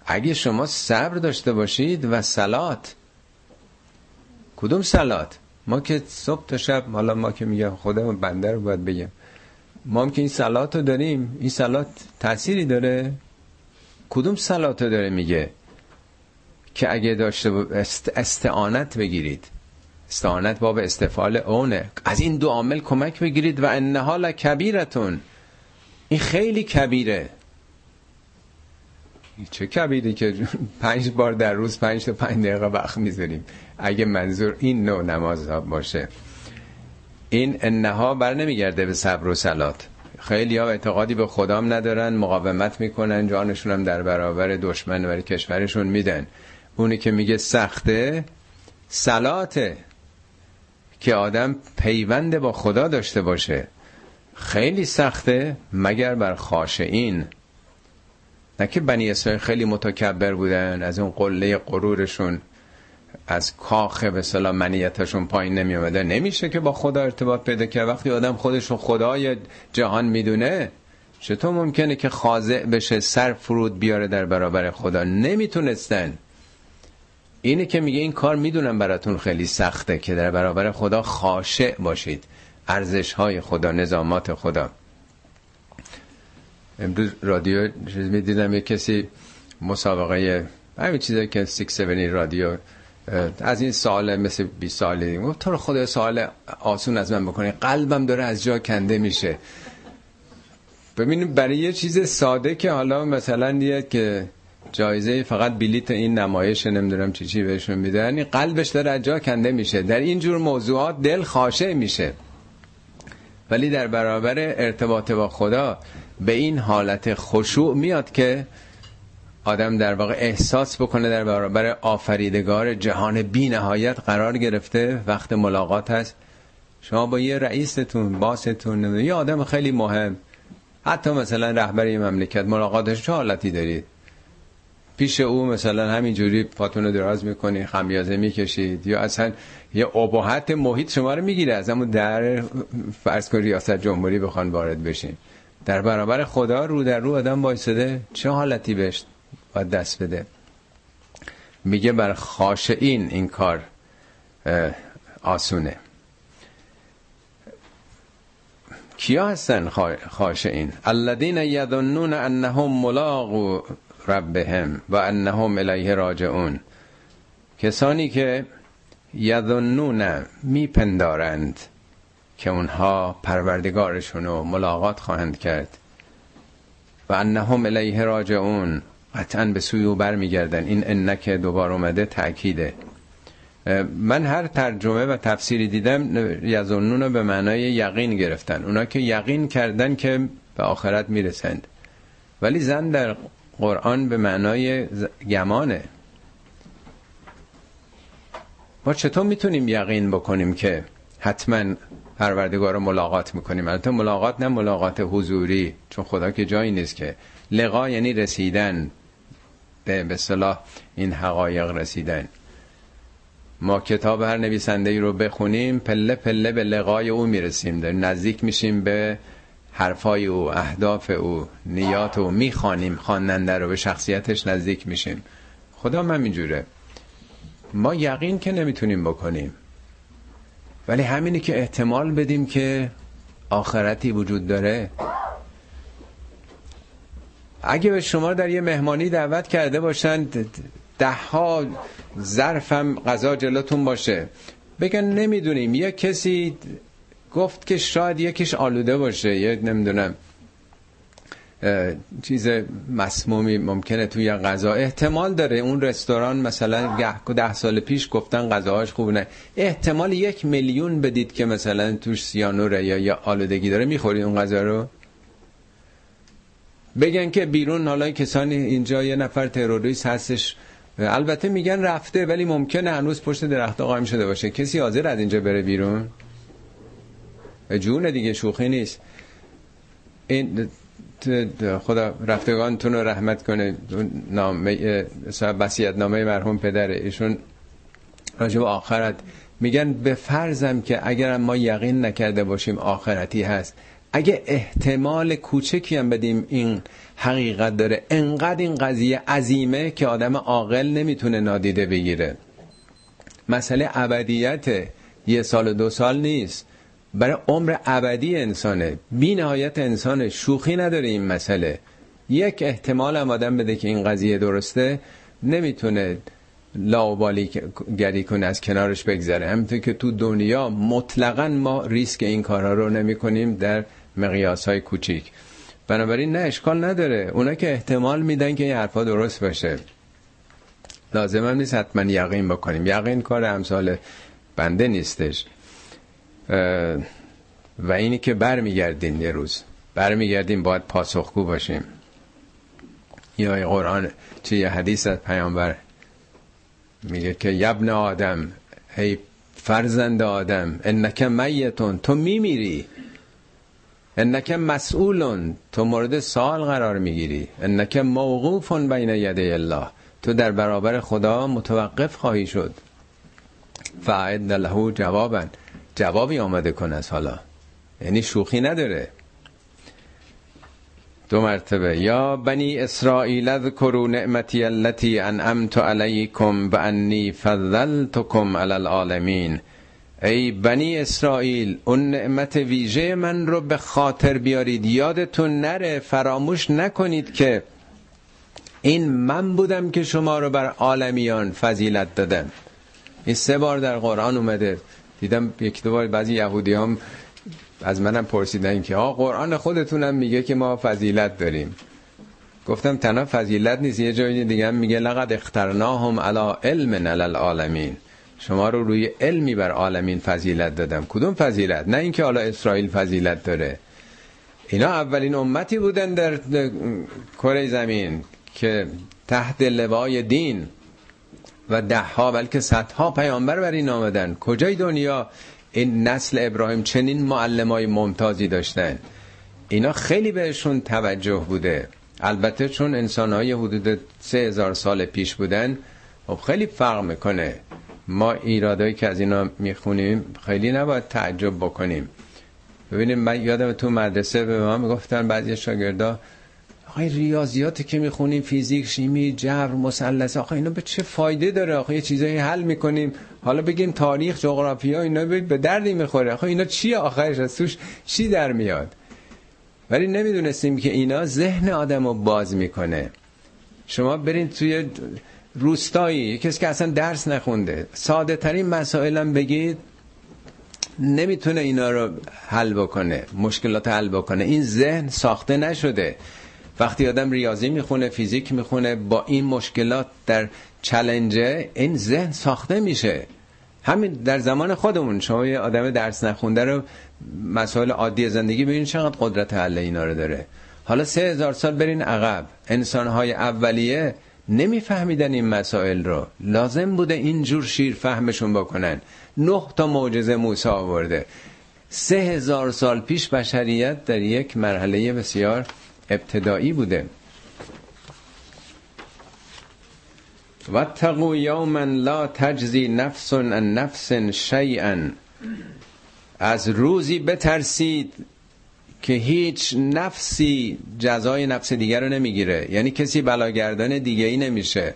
اگه شما صبر داشته باشید و سلات کدوم سلات؟ ما که صبح تا شب حالا ما که میگم خودم بنده رو باید بگم. ما هم که این سلات رو داریم این سلات تأثیری داره؟ کدوم سلات رو داره میگه که اگه داشته است استعانت بگیرید؟ استعانت باب استفال اونه. از این دو عامل کمک بگیرید و انها لکبیرتون. این خیلی کبیره. چه کبیری که پنج بار در روز پنج تا پنج دقیقه وقت می‌ذاریم. اگه منظور این نوع نماز باشه. این انها بر نمیگرده به صبر و سلات خیلی ها اعتقادی به خدام ندارن مقاومت می‌کنن جانشون هم در برابر دشمن و کشورشون میدن. اونی که میگه سخته سلاته که آدم پیوند با خدا داشته باشه. خیلی سخته مگر بر خاشعین نه که بنی اسرائیل خیلی متکبر بودن از اون قله غرورشون از کاخ به سلام منیتشون پایین نمی آمده نمیشه که با خدا ارتباط پیدا کرد. وقتی آدم خودشون خدای جهان می‌دونه چطور ممکنه که خاضع بشه سر فرود بیاره در برابر خدا؟ نمی‌تونستن. اینه که میگه این کار می‌دونم براتون خیلی سخته که در برابر خدا خاشع باشید. ارزش های خدا نظامات خدا. امروز رادیو می‌دیدم یه کسی مسابقه همین چیزایی که 6 رادیو از این سال مثل 20 سالی. گفت تو رو خدا سوال آسون از من بکنی. قلبم داره از جا کنده میشه. ببینیم برای یه چیز ساده که حالا مثلا یه که جایزه فقط بلیت این نمایش نمی‌دونم چی چی بهشون میدن یعنی قلبش داره از جا کنده میشه. در این جور موضوعات دل خاشه میشه. ولی در برابر ارتباط با خدا به این حالت خشوع میاد که آدم در واقع احساس بکنه در برابر آفریدگار جهان بی نهایت قرار گرفته وقت ملاقات هست. شما با یه رئیستون باستون یه آدم خیلی مهم. حتی مثلا رهبر یه مملکت ملاقاتش چه حالتی دارید؟ پیش او مثلا همینجوری پاتون رو دراز می‌کنی خمیازه می‌کشید یا اصلا یه ابهت محیط شما رو می‌گیره از همون در فرض کن ریاست جمهوری بخوان وارد بشین. در برابر خدا رو در رو آدم وایساده چه حالتی بهش باید دست بده؟ میگه بر خاشعین این کار آسونه. کیا هستن خاشعین؟ الذین یظنون انهم ملاقو ربهم و انهم الیه راجعون. کسانی که یظنون میپندارند که اونها پروردگارشون رو ملاقات خواهند کرد و انهم الیه راجعون قطعا به سوی او برمیگردن. این انک دوبار اومده تأکیده. من هر ترجمه و تفسیری دیدم یزنون به معنای یقین گرفتن. اونا که یقین کردن که به آخرت می‌رسند. ولی زن در قرآن به معنای گمانه. ما چطور می‌تونیم یقین بکنیم که حتما پروردگار رو ملاقات می‌کنیم؟ البته ملاقات نه ملاقات حضوری چون خدا که جایی نیست که. لقا یعنی رسیدن. به به صلاح این حقایق رسیدن. ما کتاب هر نویسنده ای رو بخونیم پله پله به لقای او می‌رسیم. در نزدیک میشیم به حرفای او اهداف او نیات او می‌خوانیم. خواننده رو به شخصیتش نزدیک میشیم. خدا من اینجوره. ما یقین که نمی‌تونیم بکنیم. ولی همینی که احتمال بدیم که آخرتی وجود داره. اگه به شما در یه مهمانی دعوت کرده باشن ده ها ظرفم غذا جلوتون باشه. بگن نمی‌دونیم. یه کسی گفت که شاید یکیش آلوده باشه یه نمی‌دونم چیز مسمومی ممکنه توی غذا. احتمال داره اون رستوران مثلا ده سال پیش گفتن غذاهاش خوب نه. احتمال یک میلیون بدید که مثلا توش سیانوره یا یا آلودگی داره می‌خوری اون غذا رو؟ بگن که بیرون حالا کسانی اینجا یه نفر تروریست هستش. البته میگن رفته ولی ممکنه هنوز پشت درخت قایم شده باشه. کسی حاضر از اینجا بره بیرون؟ جون دیگه شوخی نیست. این خدا رفتگانتون رو رحمت کنه. نامه بسیت نامه مرحوم پدره. ایشون راجب آخرت. میگن به فرضم که اگر ما یقین نکرده باشیم آخرتی هست. اگه احتمال کوچکی هم بدیم این حقیقت داره انقدر این قضیه عظیمه که آدم عاقل نمی‌تونه نادیده بگیره. مسئله ابدیت یه سال و دو سال نیست. برای عمر ابدی انسانه. بی نهایت انسانه. شوخی نداره این مسئله. یک احتمال هم آدم بده که این قضیه درسته. نمی‌تونه لاوبالی گری کنه از کنارش بگذره. همینطور که تو دنیا مطلقا ما ریسک این کارها رو نمی کنیم در مقیاس های کوچیک. بنابراین نه اشکال نداره. اونا که احتمال میدن که این حرفا درست باشه. لازم هم نیست حتما یقین بکنیم. یقین کار امثال بنده نیستش. و اینی که برمیگردین یه روز. برمیگردیم باید پاسخگو باشیم. یا قرآن چه یه حدیث از پیامبر میگه که یبن آدم هی فرزند آدم انک میتون تو میمیری. انک مسئولون تو مورد سوال قرار می‌گیری. انک موقوفون بین یده الله تو در برابر خدا متوقف خواهی شد. فعد له جوابا. جوابی آمده کن از حالا. یعنی شوخی نداره. دو مرتبه. یا بنی اسرائیل اذکروا نعمتی التي انعمت علیکم و انی فضلتکم علی العالمین. ای بنی اسرائیل اون نعمت ویژه من رو به خاطر بیارید. یادتون نره فراموش نکنید که این من بودم که شما رو بر عالمیان فضیلت دادم. این سه بار در قرآن اومده. دیدم یک دو بار بعضی یهودی هم از منم پرسیدن که آقا قرآن خودتونم میگه که ما فضیلت داریم. گفتم تنها فضیلت نیست یه جایی دیگه هم میگه لقد اخترناهم علی علم علی العالمین. شما رو روی علمی بر عالمین فضیلت دادم. کدوم فضیلت؟ نه اینکه حالا اسرائیل فضیلت داره. اینا اولین امتی بودن در کره زمین که تحت لوای دین و ده ها بلکه صدها پیامبر بر این آمدن کجای دنیا؟ این نسل ابراهیم چنین معلمای ممتازی داشتن. اینا خیلی بهشون توجه بوده. البته چون انسان های حدود سه هزار سال پیش بودن خب خیلی فرق می‌کنه. ما ایرادایی که از اینا می‌خونیم خیلی نباید تعجب بکنیم. ببینیم من یادم تو مدرسه به ما می‌گفتن بعضی شاگردا آقای ریاضیاتی که می‌خونیم فیزیک شیمی جبر مثلث آقا اینا به چه فایده داره؟ آقا یه چیزایی حل می‌کنیم. حالا بگیم تاریخ جغرافیا اینا به دردی می‌خوره. آقا اینا چیه آخرش؟ از توش چی در میاد؟ ولی نمی‌دونستیم که اینا ذهن آدم رو باز می‌کنه. شما برین توی روستایی کسی که اصلا درس نخونده ساده ترین مسائلم بگید نمی‌تونه اینا رو حل بکنه مشکلات حل بکنه. این ذهن ساخته نشده. وقتی آدم ریاضی می‌خونه فیزیک می‌خونه با این مشکلات در چلنجه این ذهن ساخته میشه. همین در زمان خودمون شما یه آدم درس نخونده رو مسائل عادی زندگی ببینید چقدر قدرت حل اینا رو داره. حالا سه هزار سال برین عقب. انسانهای اولیه نمیفهمیدن این مسائل رو. لازم بوده اینجور شیر فهمشون بکنن. نه تا معجزه موسی آورده. سه هزار سال پیش بشریت در یک مرحله بسیار ابتدایی بوده. واتقوا یوما لا تجزی نفس عن نفس شیئا. از روزی بترسید که هیچ نفسی جزای نفس دیگر رو نمی‌گیره. یعنی کسی بلاگردان دیگه ای نمیشه.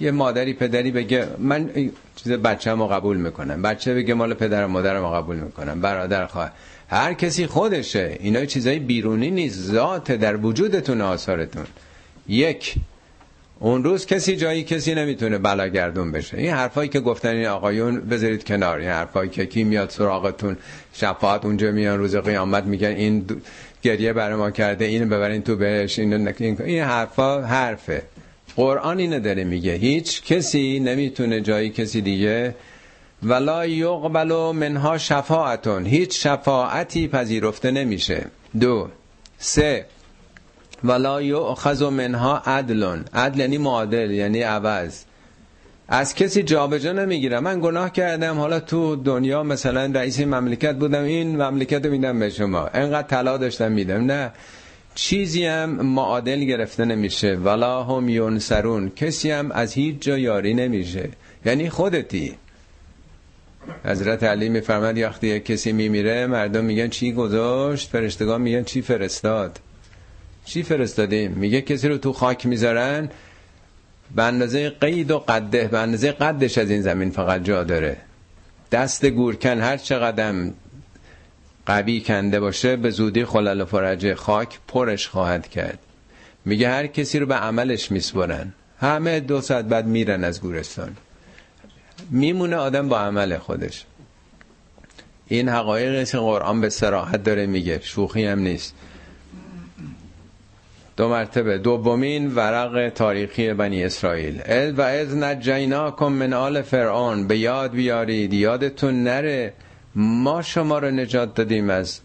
یه مادری پدری بگه من چیز بچه قبول می‌کنم. بچه بگه مال پدر و مادرم قبول می‌کنم. برادر خواه هر کسی خودشه. اینا چیزای بیرونی نیست. ذات در وجودتون آثارتون. یک اون روز کسی جایی کسی نمی‌تونه بلاگردون بشه. این حرفایی که گفتن این آقایون بذارید کنار. این حرفایی که کی میاد سراغتون شفاعت اونجا میان روز قیامت میگن این گریه برای ما کرده اینو ببرین تو بهش اینو این حرفا حرفه. قرآن اینو داره میگه. هیچ کسی نمی‌تونه جایی کسی دیگه ولا یقبل منها شفاعتون. هیچ شفاعتی پذیرفته نمیشه. دو. سه. ولا یؤخذ منها عدل عدل یعنی معادل یعنی عوض. از کسی جابجا نمی‌گیرم. من گناه کردم. حالا تو دنیا مثلا رئیس مملکت بودم. این مملکت رو میدم به شما. انقدر طلا داشتم میدم. نه. چیزی هم معادل گرفته نمیشه. ولا هم یونسرون کسی هم از هیچ جا یاری نمیشه. یعنی خودتی. حضرت علی میفرمد وقتی کسی میمیره مردم میگن چی گذاشت؟ فرشتگان میگن چی فرستاد؟ چی فرستادیم؟ میگه کسی رو تو خاک می‌ذارن؟ به اندازه قید و قده به اندازه قدش از این زمین فقط جا داره. دست گورکن هر چقدر قوی کنده باشه به زودی خلال و فرج خاک پرش خواهد کرد. میگه هر کسی رو به عملش میسپرن. همه دو ساعت بعد میرن از گورستان. میمونه آدم با عمل خودش. این حقایقی که قرآن به سراحت داره میگه. شوخی هم نیست. دو مرتبه. دومین ورق تاریخی بنی اسرائیل. و از نجیناکم من آل فرعون. به یاد بیارید. یادتون نره. ما شما رو نجات دادیم از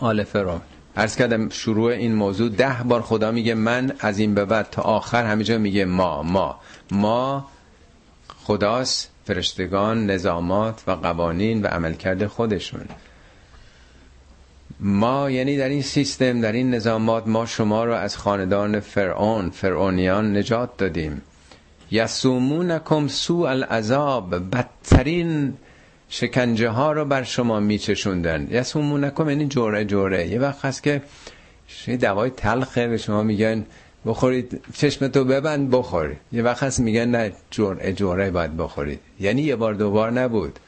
آل فرعون. ارز کردم شروع این موضوع. ده بار خدا میگه من از این به بعد تا آخر همیجا میگه ما ما. ما خداست فرشتگان نظامات و قوانین و عملکرد خودشون. ما یعنی در این سیستم در این نظامات ما شما رو از خاندان فرعون فرعونیان نجات دادیم. یسومونکم سوء العذاب بدترین شکنجه ها رو بر شما میچشوندن. یسومونکم یعنی جوره جوره یه وقت هست که دوای تلخه به شما میگن بخورید چشمتو ببند بخور. یه وقت هست میگن نه جوره جوره باید بخورید. یعنی یه بار دوبار نبود.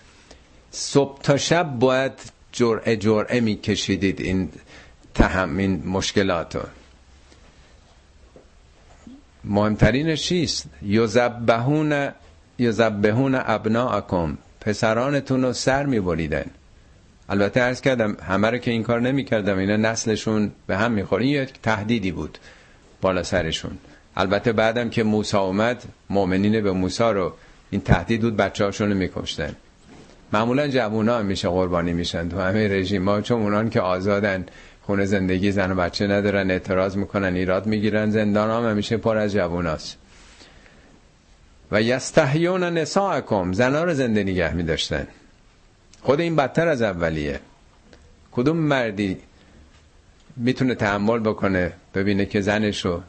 صبح تا شب باید جرعه جرعه میکشیدید این تهم این مشکلاتو. مهمترینش چیست؟ یزبهون یزبهون ابناءکم. پسرانتون رو سر میبریدن. البته عرض کردم همه رو که این کار نمی‌کردم اینا نسلشون به هم می‌خوره یک تهدیدی بود. بالا سرشون. البته بعدم که موسی اومد مؤمنین به موسی رو این تهدید بود بچه هاشون میکشتن. معمولا جوونا هم میشه قربانی میشن تو همه رژیم ها چون اونان که آزادن خونه زندگی زن و بچه ندارن اعتراض می‌کنن ایراد می‌گیرن زندان هم همیشه پر از جووناست. و یستحیون نساءکم زنا رو زنده نگه میداشتن. خود این بدتر از اولیه. کدوم مردی می‌تونه تحمل بکنه ببینه که زنش و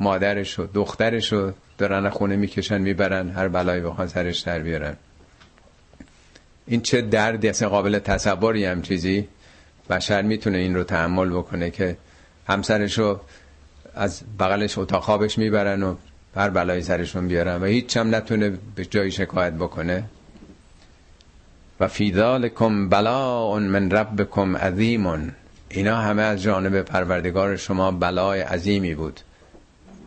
مادرش و دخترش رو دارن خونه می‌کشن می‌برن هر بلایی بخوان سرش در بیارن. این چه دردی اصلا قابل تصوری هم چیزی. بشر می‌تونه این رو تحمل بکنه که همسرشو از بغلش اتاق خوابش می‌برن و هر بلایی سرشون بیارن و هیچ هم نتونه به جایی شکایت بکنه. و فی بلا من ربکم عظیم اینا همه از جانب پروردگار شما بلای عظیمی بود.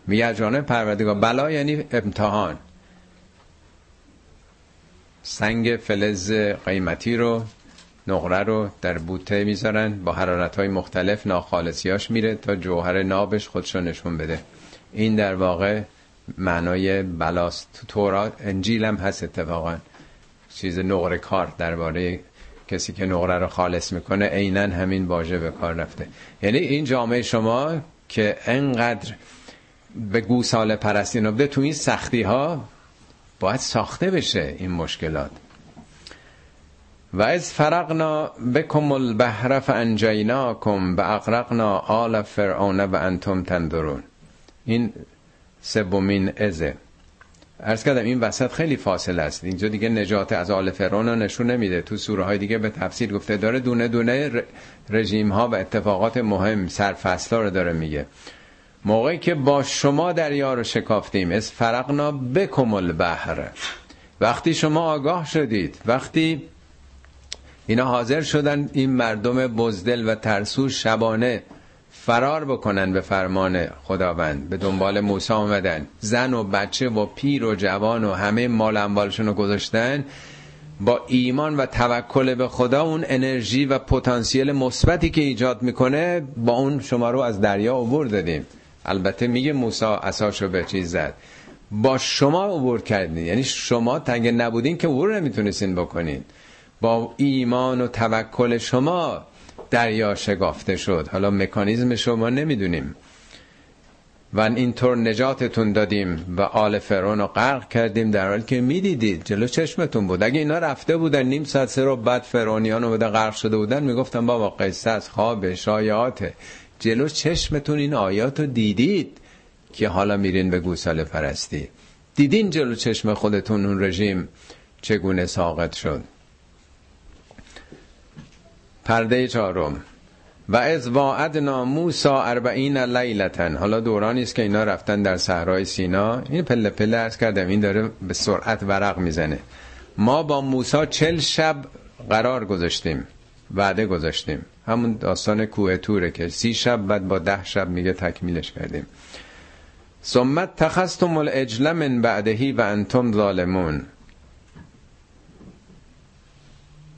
میگه از جانب پروردگار بلا یعنی امتحان. سنگ فلز قیمتی رو نقره رو در بوته می‌ذارن با حرارت های مختلف ناخالصیاش میره تا جوهر نابش خودشو نشون بده. این در واقع معنای بلاست. تو تورات انجیل هم هست اتفاقا. چیز نقره کار درباره کسی که نقره رو خالص می‌کنه عینا همین واژه به کار رفته. یعنی این جامعه شما که انقدر به گوساله پرستی نبده تو این سختی ها باید ساخته بشه این مشکلات. و از فرقنا بکم البحر فانجیناکم و اقرقنا آل فرعون و انتم تندرون. این سومین ازه. ارز کردم این وسط خیلی فاصله است. اینجا دیگه نجات از آل فرعون رو نشون نمیده. تو سوره های دیگه به تفسیر گفته داره دونه دونه رژیم ها و اتفاقات مهم سرفصلا رو داره میگه. موقعی که با شما دریا رو شکافتیم از فرقنا بکم البحر. وقتی شما آگاه شدید وقتی اینا حاضر شدن این مردم بزدل و ترسو شبانه فرار بکنن به فرمان خداوند به دنبال موسی آمدن. زن و بچه و پیر و جوان و همه مال انبالشون رو گذاشتن. با ایمان و توکل به خدا اون انرژی و پتانسیل مثبتی که ایجاد می‌کنه با اون شما رو از دریا عبور دادیم. البته میگه موسی اساشو به چیز زد. با شما عبور کردین یعنی شما تنگ نبودین که عبور نمی‌تونستین بکنین. با ایمان و توکل شما دریا شگافته شد. حالا مکانیزم شما نمی‌دونیم. و اینطور نجاتتون دادیم و آل فرعون رو غرق کردیم در حالی که می‌دیدید. جلو چشمتون بود. اگه اینا رفته بودن نیم ساعت سه رو بعد فرعونیان رو غرق شده بودن می‌گفتن بابا قصه از خواب شایعاته. جلو چشمتون این آیات رو دیدید که حالا میرین به گوساله پرستی. دیدین جلو چشم خودتون اون رژیم چگونه ساقط شد؟ پرده چهارم. و از واعدنا موسا اربعین لیلتن. حالا دورانی است که اینا رفتن در صحرای سینا. این پله پله ارز کردم این داره به سرعت ورق می‌زنه. ما با موسا چل شب قرار گذاشتیم وعده گذاشتیم. همون داستان کوه توره که سی شب بعد با ده شب میگه تکمیلش کردیم. سمت تخستم العجل من بعدهی و انتم ظالمون.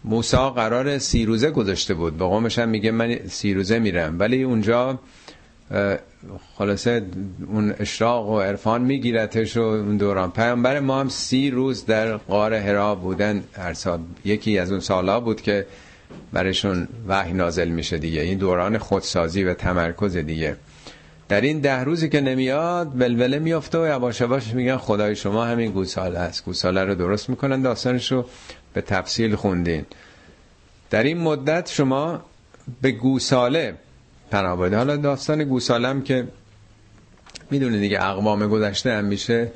موسا قرار سی روزه گذاشته بود. به قومش هم میگه من سی روزه میرم. ولی اونجا خلاصه اون اشراق و عرفان میگیرتش و اون دوران. پیامبر ما هم سی روز در غار هرا بودن هر سال. یکی از اون سالا بود که برشون وحی نازل میشه دیگه. این دوران خودسازی و تمرکز دیگه. در این ده روزی که نمیاد ولوله میافته و یواش یواش میگن خدای شما همین گوساله است. گوساله رو درست می‌کنن داستانش رو به تفصیل خوندین. در این مدت شما به گوساله پناه حالا داستان گوسالم که می‌دونید دیگه اقوام گذشته هم میشه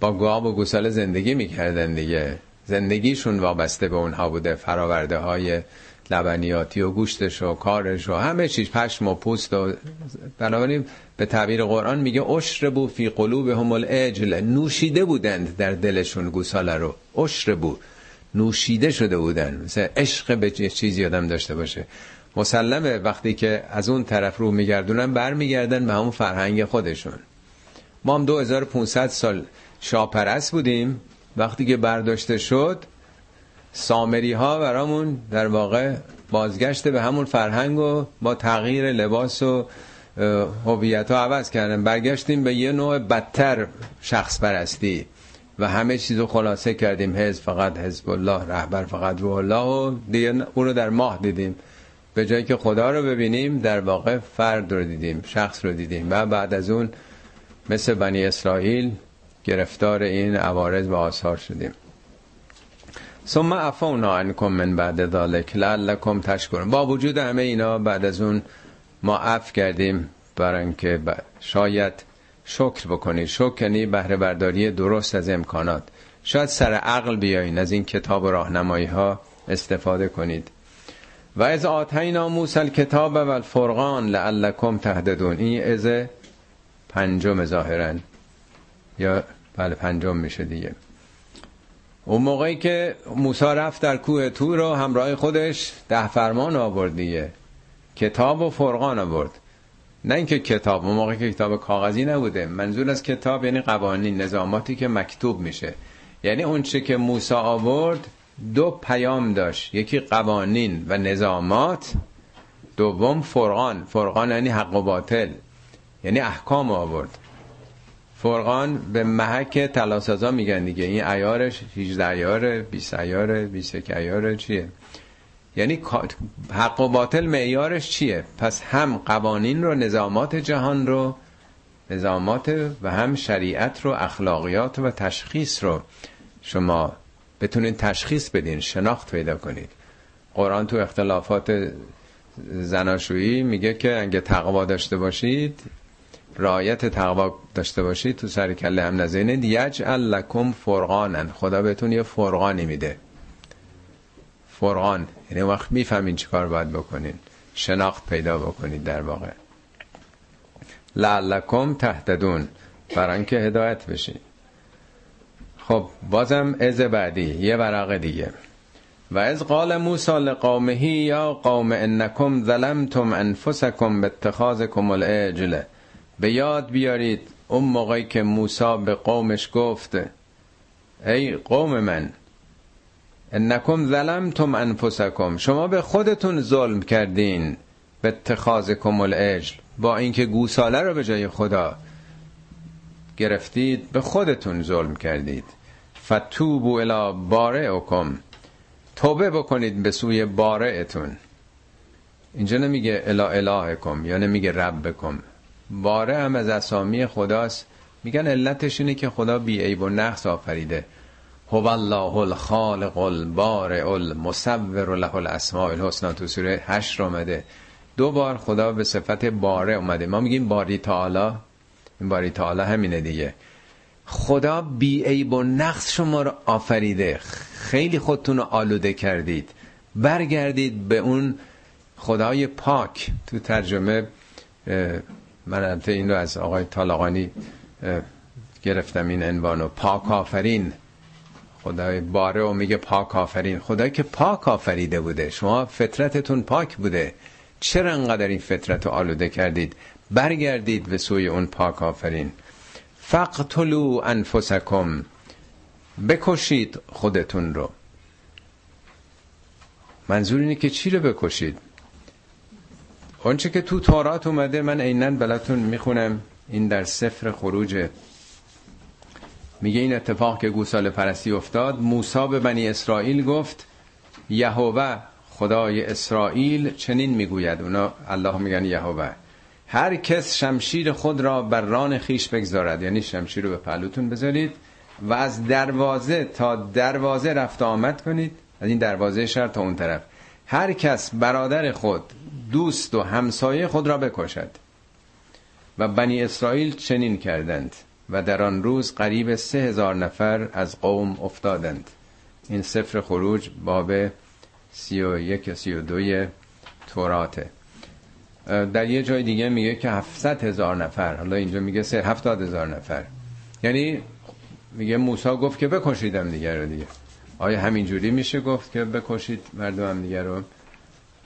با گاو و گوساله زندگی می‌کردن دیگه. زندگیشون وابسته به اونها بوده. فراورده های لبنیاتی و گوشتش و کارش و همه چیز پشم و پوست و بنابراین به تعبیر قرآن میگه اشر بو فی قلوب هم الاجل نوشیده بودند در دلشون گوساله رو. اشر بو نوشیده شده بودن. مثل عشق به چیزی آدم داشته باشه. مسلمه وقتی که از اون طرف رو میگردونن برمیگردن به همون فرهنگ خودشون. ما هم 2500 سال شاپرست بودیم. وقتی که برداشته شد سامری ها برامون در واقع بازگشت به همون فرهنگ و با تغییر لباس و هویت ها عوض کردن. برگشتیم به یه نوع بدتر شخص پرستی و همه چیزو خلاصه کردیم. حزب فقط حزب الله رهبر فقط روح الله و دیگه اون رو در ماه دیدیم. به جایی که خدا رو ببینیم در واقع فرد رو دیدیم شخص رو دیدیم. و بعد از اون مثل بنی اسرائیل گرفتار این عوارض و آثار شدیم. ثم عفونا عنکم من بعد ذالک لعلکم تشکرون. با وجود همه اینا بعد از اون ما عفو کردیم برای اینکه شاید شکر بکنید شکر یعنی بهره برداری درست از امکانات. شاید سر عقل بیاین از این کتاب و راهنمایی ها استفاده کنید. و از آتینا موسی کتاب و الفرقان لعلکم تهددون. این از پنجم ظاهرا. یا بله پنجم میشه دیگه. اون موقعی که موسی رفت در کوه تور رو همراه خودش ده فرمان آورد دیگه. کتاب و فرقان آورد. نه اینکه کتاب اون موقع که کتاب کاغذی نبوده. منظور از کتاب یعنی قوانین نظاماتی که مکتوب میشه. یعنی اون چه که موسی آورد دو پیام داشت. یکی قوانین و نظامات دوم فرقان. فرقان یعنی حق و باطل. یعنی احکام آورد. فرقان به محک تلاسازا میگن دیگه. این ایارش 18 ایاره 20 ایاره 21 ایاره چیه؟ یعنی حق و باطل معیارش چیه؟ پس هم قوانین رو نظامات جهان رو نظامات و هم شریعت رو اخلاقیات و تشخیص رو شما بتونید تشخیص بدین شناخت پیدا کنید. قرآن تو اختلافات زناشویی میگه که اگه تقوا داشته باشید رایت تقوا داشته باشید تو سر کله هم نزینید یجعل لکم فرقانن خدا بهتون یه فرقانی میده. فرقان یعنی وقت می‌فهمین چی کار باید بکنین. شناخت پیدا بکنید در واقع. لعلکم تهتدون. برای که هدایت بشین. خب بازم از بعدی. یه ورق دیگه. و از قال موسی لقومه یا قوم انکم ظلمتم انفسکم به اتخاذکم العجل. به یاد بیارید اون موقعی که موسی به قومش گفت ای قوم من انکم ظلمتم انفسکم. شما به خودتون ظلم کردین. به اتخاذکم العجل. با اینکه گوساله رو به جای خدا گرفتید به خودتون ظلم کردید. فتوبو الی بارئکم. توبه بکنید به سوی بارئتون. اینجا نمیگه الا الهکم یا نمیگه ربکم. باره هم از اسامی خداست. میگن علتش اینه که خدا بی عیب و نقص آفریده. هو الله الخالق البارئ المصور له الاسماء الحسنا تو سوره 8 اومده دو بار خدا به صفت باره اومده. ما میگیم باری تعالی. این باری تعالی همینه دیگه. خدا بی عیب و نقص شما رو آفریده. خیلی خودتون رو آلوده کردید. برگردید به اون خدای پاک. تو ترجمه من البته این رو از آقای طالقانی گرفتم این عنوانو پاک آفرین. خدای باره و میگه پاک آفرین. خدایی که پاک آفریده بوده. شما فطرتتون پاک بوده. چرا انقدر این فطرت رو آلوده کردید؟ برگردید به سوی اون پاک آفرین. فقتلو انفسکم. بکشید خودتون رو. منظور اینه که چی رو بکشید؟ آنچه که تو تورات اومده من عینا بلاتون می‌خونم. این در سفر خروجه. میگه این اتفاق که گوساله پرستی افتاد موسی به بنی اسرائیل گفت یهوه خدای اسرائیل چنین می‌گوید. اونا الله میگن یهوه. هر کس شمشیر خود را بر ران خیش بگذارد یعنی شمشیر رو به پهلوتون بذارید و از دروازه تا دروازه رفت آمد کنید. از این دروازه شهر تا اون طرف. هر کس برادر خود دوست و همسایه خود را بکشد. و بنی اسرائیل چنین کردند. و در آن روز قریب سه هزار نفر از قوم افتادند. این سفر خروج باب سی و یک سی و دوی توراته. در یه جای دیگه میگه که هفتصد هزار نفر. حالا اینجا میگه سه هفتاد هزار نفر. یعنی میگه موسا گفت که بکشیدم دیگر رو دیگه. آیا همینجوری میشه گفت که بکشید مردم دیگر رو؟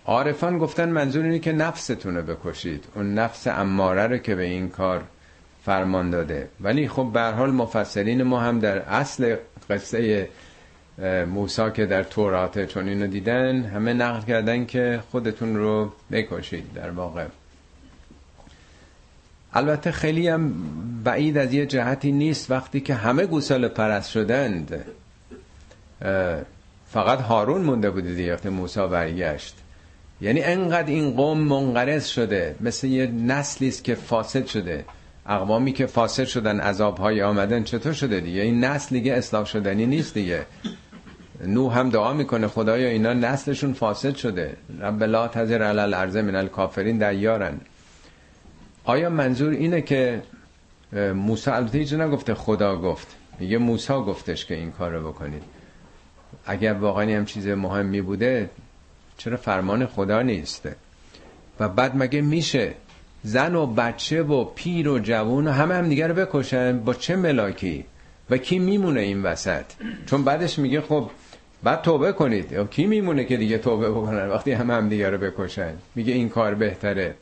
عارفان گفتن منظور اینه که نفستون بکشید. اون نفس اماره رو که به این کار فرمان داده. ولی خب به حال مفسرین ما هم در اصل قصه موسا که در توراته چون اینو دیدن همه نقل کردن که خودتون رو بکشید در واقع. البته خیلی هم بعید از یه جهتی نیست وقتی که همه گوساله پرست شدند. فقط هارون مونده بوده دیگه وقتی موسی برگشت. یعنی انقدر این قوم منقرض شده مثل یه نسلی است که فاسد شده. اقوامی که فاسد شدن عذابهای آمدن چطور شده دیگه؟ این نسل دیگه اصلاح شدنی نیست دیگه. نو هم دعا می‌کنه خدایا اینا نسلشون فاسد شده. رب لا تذر علی الارض من الکافرین دیارن. آیا منظور اینه که موسی البته هیچ نگفته خدا گفت. میگه موسی گفتش که این کار رو بکنید. اگر واقعا هم چیز مهمی بوده چرا فرمان خدا نیسته و بعد مگه میشه زن و بچه و پیر و جوون و همه هم دیگر رو بکشن. با چه ملاکی؟ و کی میمونه این وسط؟ چون بعدش میگه خب بعد توبه کنید. یا کی میمونه که دیگه توبه بکنن وقتی همه هم دیگر رو بکشن؟ میگه این کار بهتره.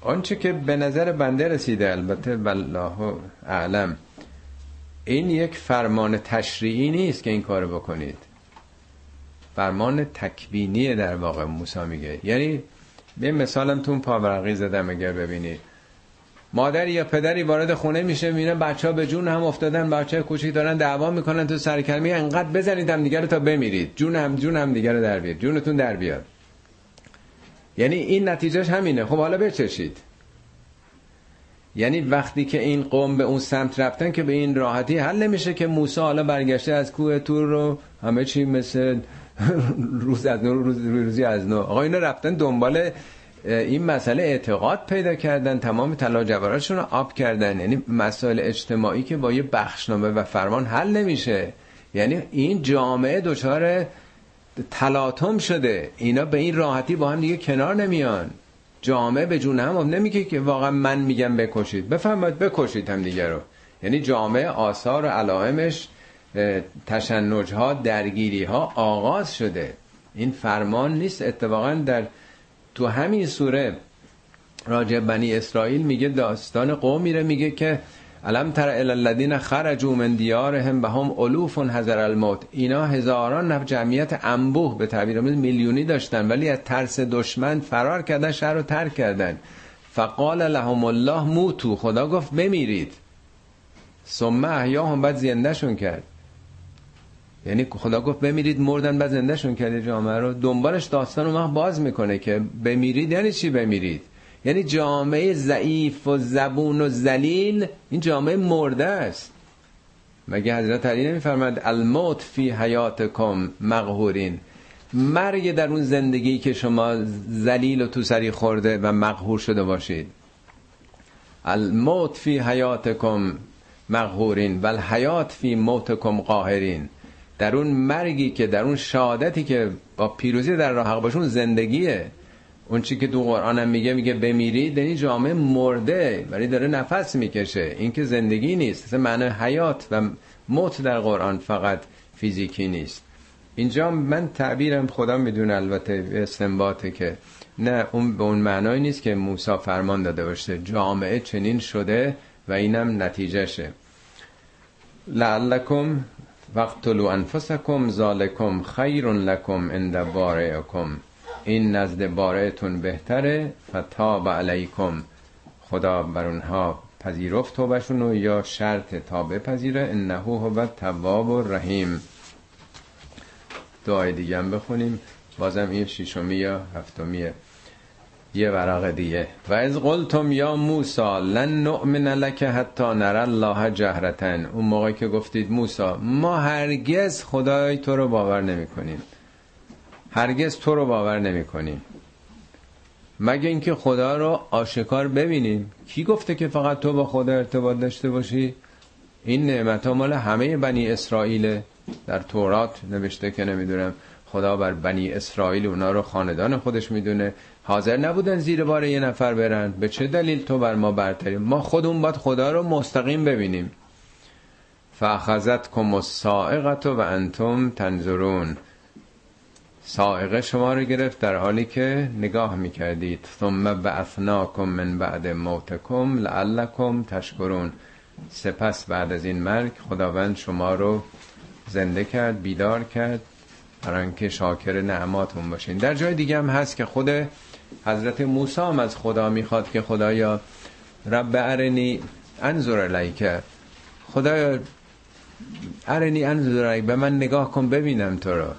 آنچه که به نظر بنده رسیده البته والله اعلم این یک فرمان تشریعی نیست که این کارو بکنید. فرمان تکوینی در واقع موسی میگه. یعنی به مثالم تو پاورقی زدم اگر ببینید مادری یا پدری وارد خونه میشه می‌بینه بچه ها به جون هم افتادن بچه کوچیک دارن دعوا می‌کنن تو سرکلمی انقدر بزنید هم دیگر رو تا بمیرید. جون هم جون هم دیگر رو در بیاد جونتون در بیاد. یعنی این نتیجهش همینه. خب حالا بچشید. یعنی وقتی که این قوم به اون سمت رفتن که به این راحتی حل نمیشه که موسی حالا برگشته از کوه تور رو همه چی مثل روز از نو روز روزی از نو. آقا اینا رفتن دنبال این مسئله اعتقاد پیدا کردن تمام طلا رو آب کردن. یعنی مسائل اجتماعی که با یه بخشنامه و فرمان حل نمیشه. یعنی این جامعه دچار تلاطم شده. اینا به این راحتی با هم دیگه کنار نمیان. جامعه به جون هم نمیگه که واقعا من میگم بکشید. بفرمایید بکشید هم دیگه رو. یعنی جامعه آثار و علائمش تشنج ها درگیری ها آغاز شده. این فرمان نیست. اتفاقا در تو همین سوره راجع بنی اسرائیل میگه داستان قوم میره میگه که علم تر الذین خرجوا من دیارهم به هم الوف حذر الموت. اینا هزاران نفر جمعیت انبوه به تعبیر میلیونی داشتن ولی از ترس دشمن فرار کردن شهر رو ترک کردن. فقال لهم الله موتو. خدا گفت بمیرید. ثم احیاهم بعد زندهشون کرد. یعنی خدا گفت بمیرید مردن بعد زندهشون کرد جامعه رو دنبالش داستان رو باز می‌کنه که بمیرید یعنی چی بمیرید؟ یعنی جامعه ضعیف و زبون و زلیل این جامعه مرده است. مگه حضرت علی نمیفرماد الموت فی حیاتکم مقهورین مرگ در اون زندگی که شما زلیل و تو سری خورده و مقهور شده باشید. الموت فی حیاتکم مقهورین بل حیات فی موتکم قاهرین. در اون مرگی که در اون شهادتی که با پیروزی در راه حق باشون زندگیه. اون چی که تو هم میگه میگه بمیرید این جامعه مرده ولی داره نفس می‌کشه. این که زندگی نیست اصلا معنی حیات و موت در قرآن فقط فیزیکی نیست. اینجا من تعبیرم خدا می‌دونه البته استنباطه که نه اون به اون معنای نیست که موسی فرمان داده باشه. جامعه چنین شده و اینم نتیجهشه. لعلکم وقتلو انفسکم ذالکم خیر لکم عند بارئکم. این نزد بارئتون بهتره فتاب علیکم. خدا بر اونها پذیرفت توبشونو یا شرط تابه پذیره انه هو تواب و رحیم دعای دیگه هم بخونیم. بازم این شیشمی یا هفتمیه یه ورق دیگه. و از قلتم یا موسا لن نؤمن لک حتی نر الله جهرتن. اون موقع که گفتید موسا ما هرگز خدای تو رو باور نمی کنیم هرگز تو رو باور نمی کنیم مگه اینکه خدا رو آشکار ببینیم؟ کی گفته که فقط تو با خدا ارتباط داشته باشی؟ این نعمت ها مال همه بنی اسرائیل در تورات نوشته که نمی‌دونم خدا بر بنی اسرائیل اونا رو خاندان خودش می‌دونه. حاضر نبودن زیر بار یه نفر برن. به چه دلیل تو بر ما برتری ما خودمون باید خدا رو مستقیم ببینیم. فاخذت کم السائقت و انتم تنظرون. سائقه شما رو گرفت در حالی که نگاه می‌کردید. ثم بعثناکم من بعد موتکم لعلکم تشکرون. سپس بعد از این مرگ خداوند شما رو زنده کرد بیدار کرد. برای اینکه شاکر نعماتون باشین. در جای دیگه هم هست که خود حضرت موسی هم از خدا می‌خواد که خدایا رب ارنی انظر الیک. خدایا ارنی انظر الیک به من نگاه کن ببینم تو رو.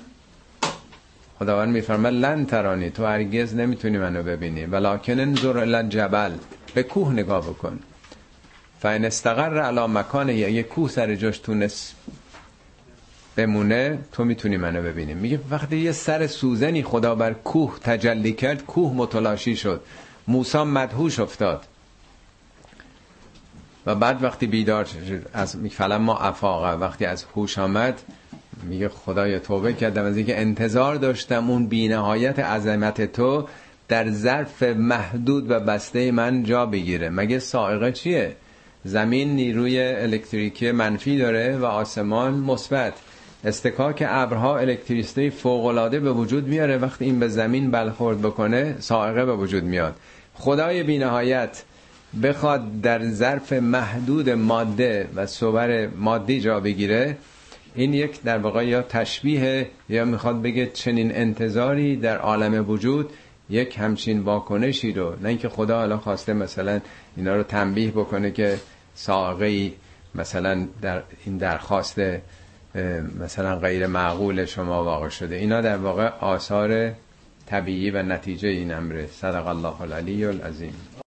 خداوند میفرمه لن ترانی تو هرگز نمی‌تونی منو ببینی. ولکن انظر الی جبل به کوه نگاه بکن. فین استقر علی مکان یه کوه سر جاش تونست بمونه تو می‌تونی منو ببینی. میگه وقتی یه سر سوزنی خدا بر کوه تجلی کرد کوه متلاشی شد. موسی مدهوش افتاد. و بعد وقتی بیدار شد از ما افاقه وقتی از هوش آمد میگه خدای توبه کردم. از اینکه انتظار داشتم اون بینهایت عظمت تو در ظرف محدود و بسته من جا بگیره. مگه سائقه چیه؟ زمین نیروی الکتریکی منفی داره و آسمان مثبت. استکاک ابرها الکتریسته فوقالعاده به وجود میاره. وقتی این به زمین بلخورد بکنه سائقه به وجود میاد. خدای بینهایت بخواد در ظرف محدود ماده و صور مادی جا بگیره. این یک در واقع یا تشبیه یا می‌خواد بگه چنین انتظاری در عالم وجود یک همچین واکنشی رو. نه اینکه خدا حالا خواسته مثلا اینا رو تنبیه بکنه که ساقه مثلا در این درخواست مثلا غیر معقول شما واقع شده. اینا در واقع آثار طبیعی و نتیجه این امره. صدق الله العلی العظیم.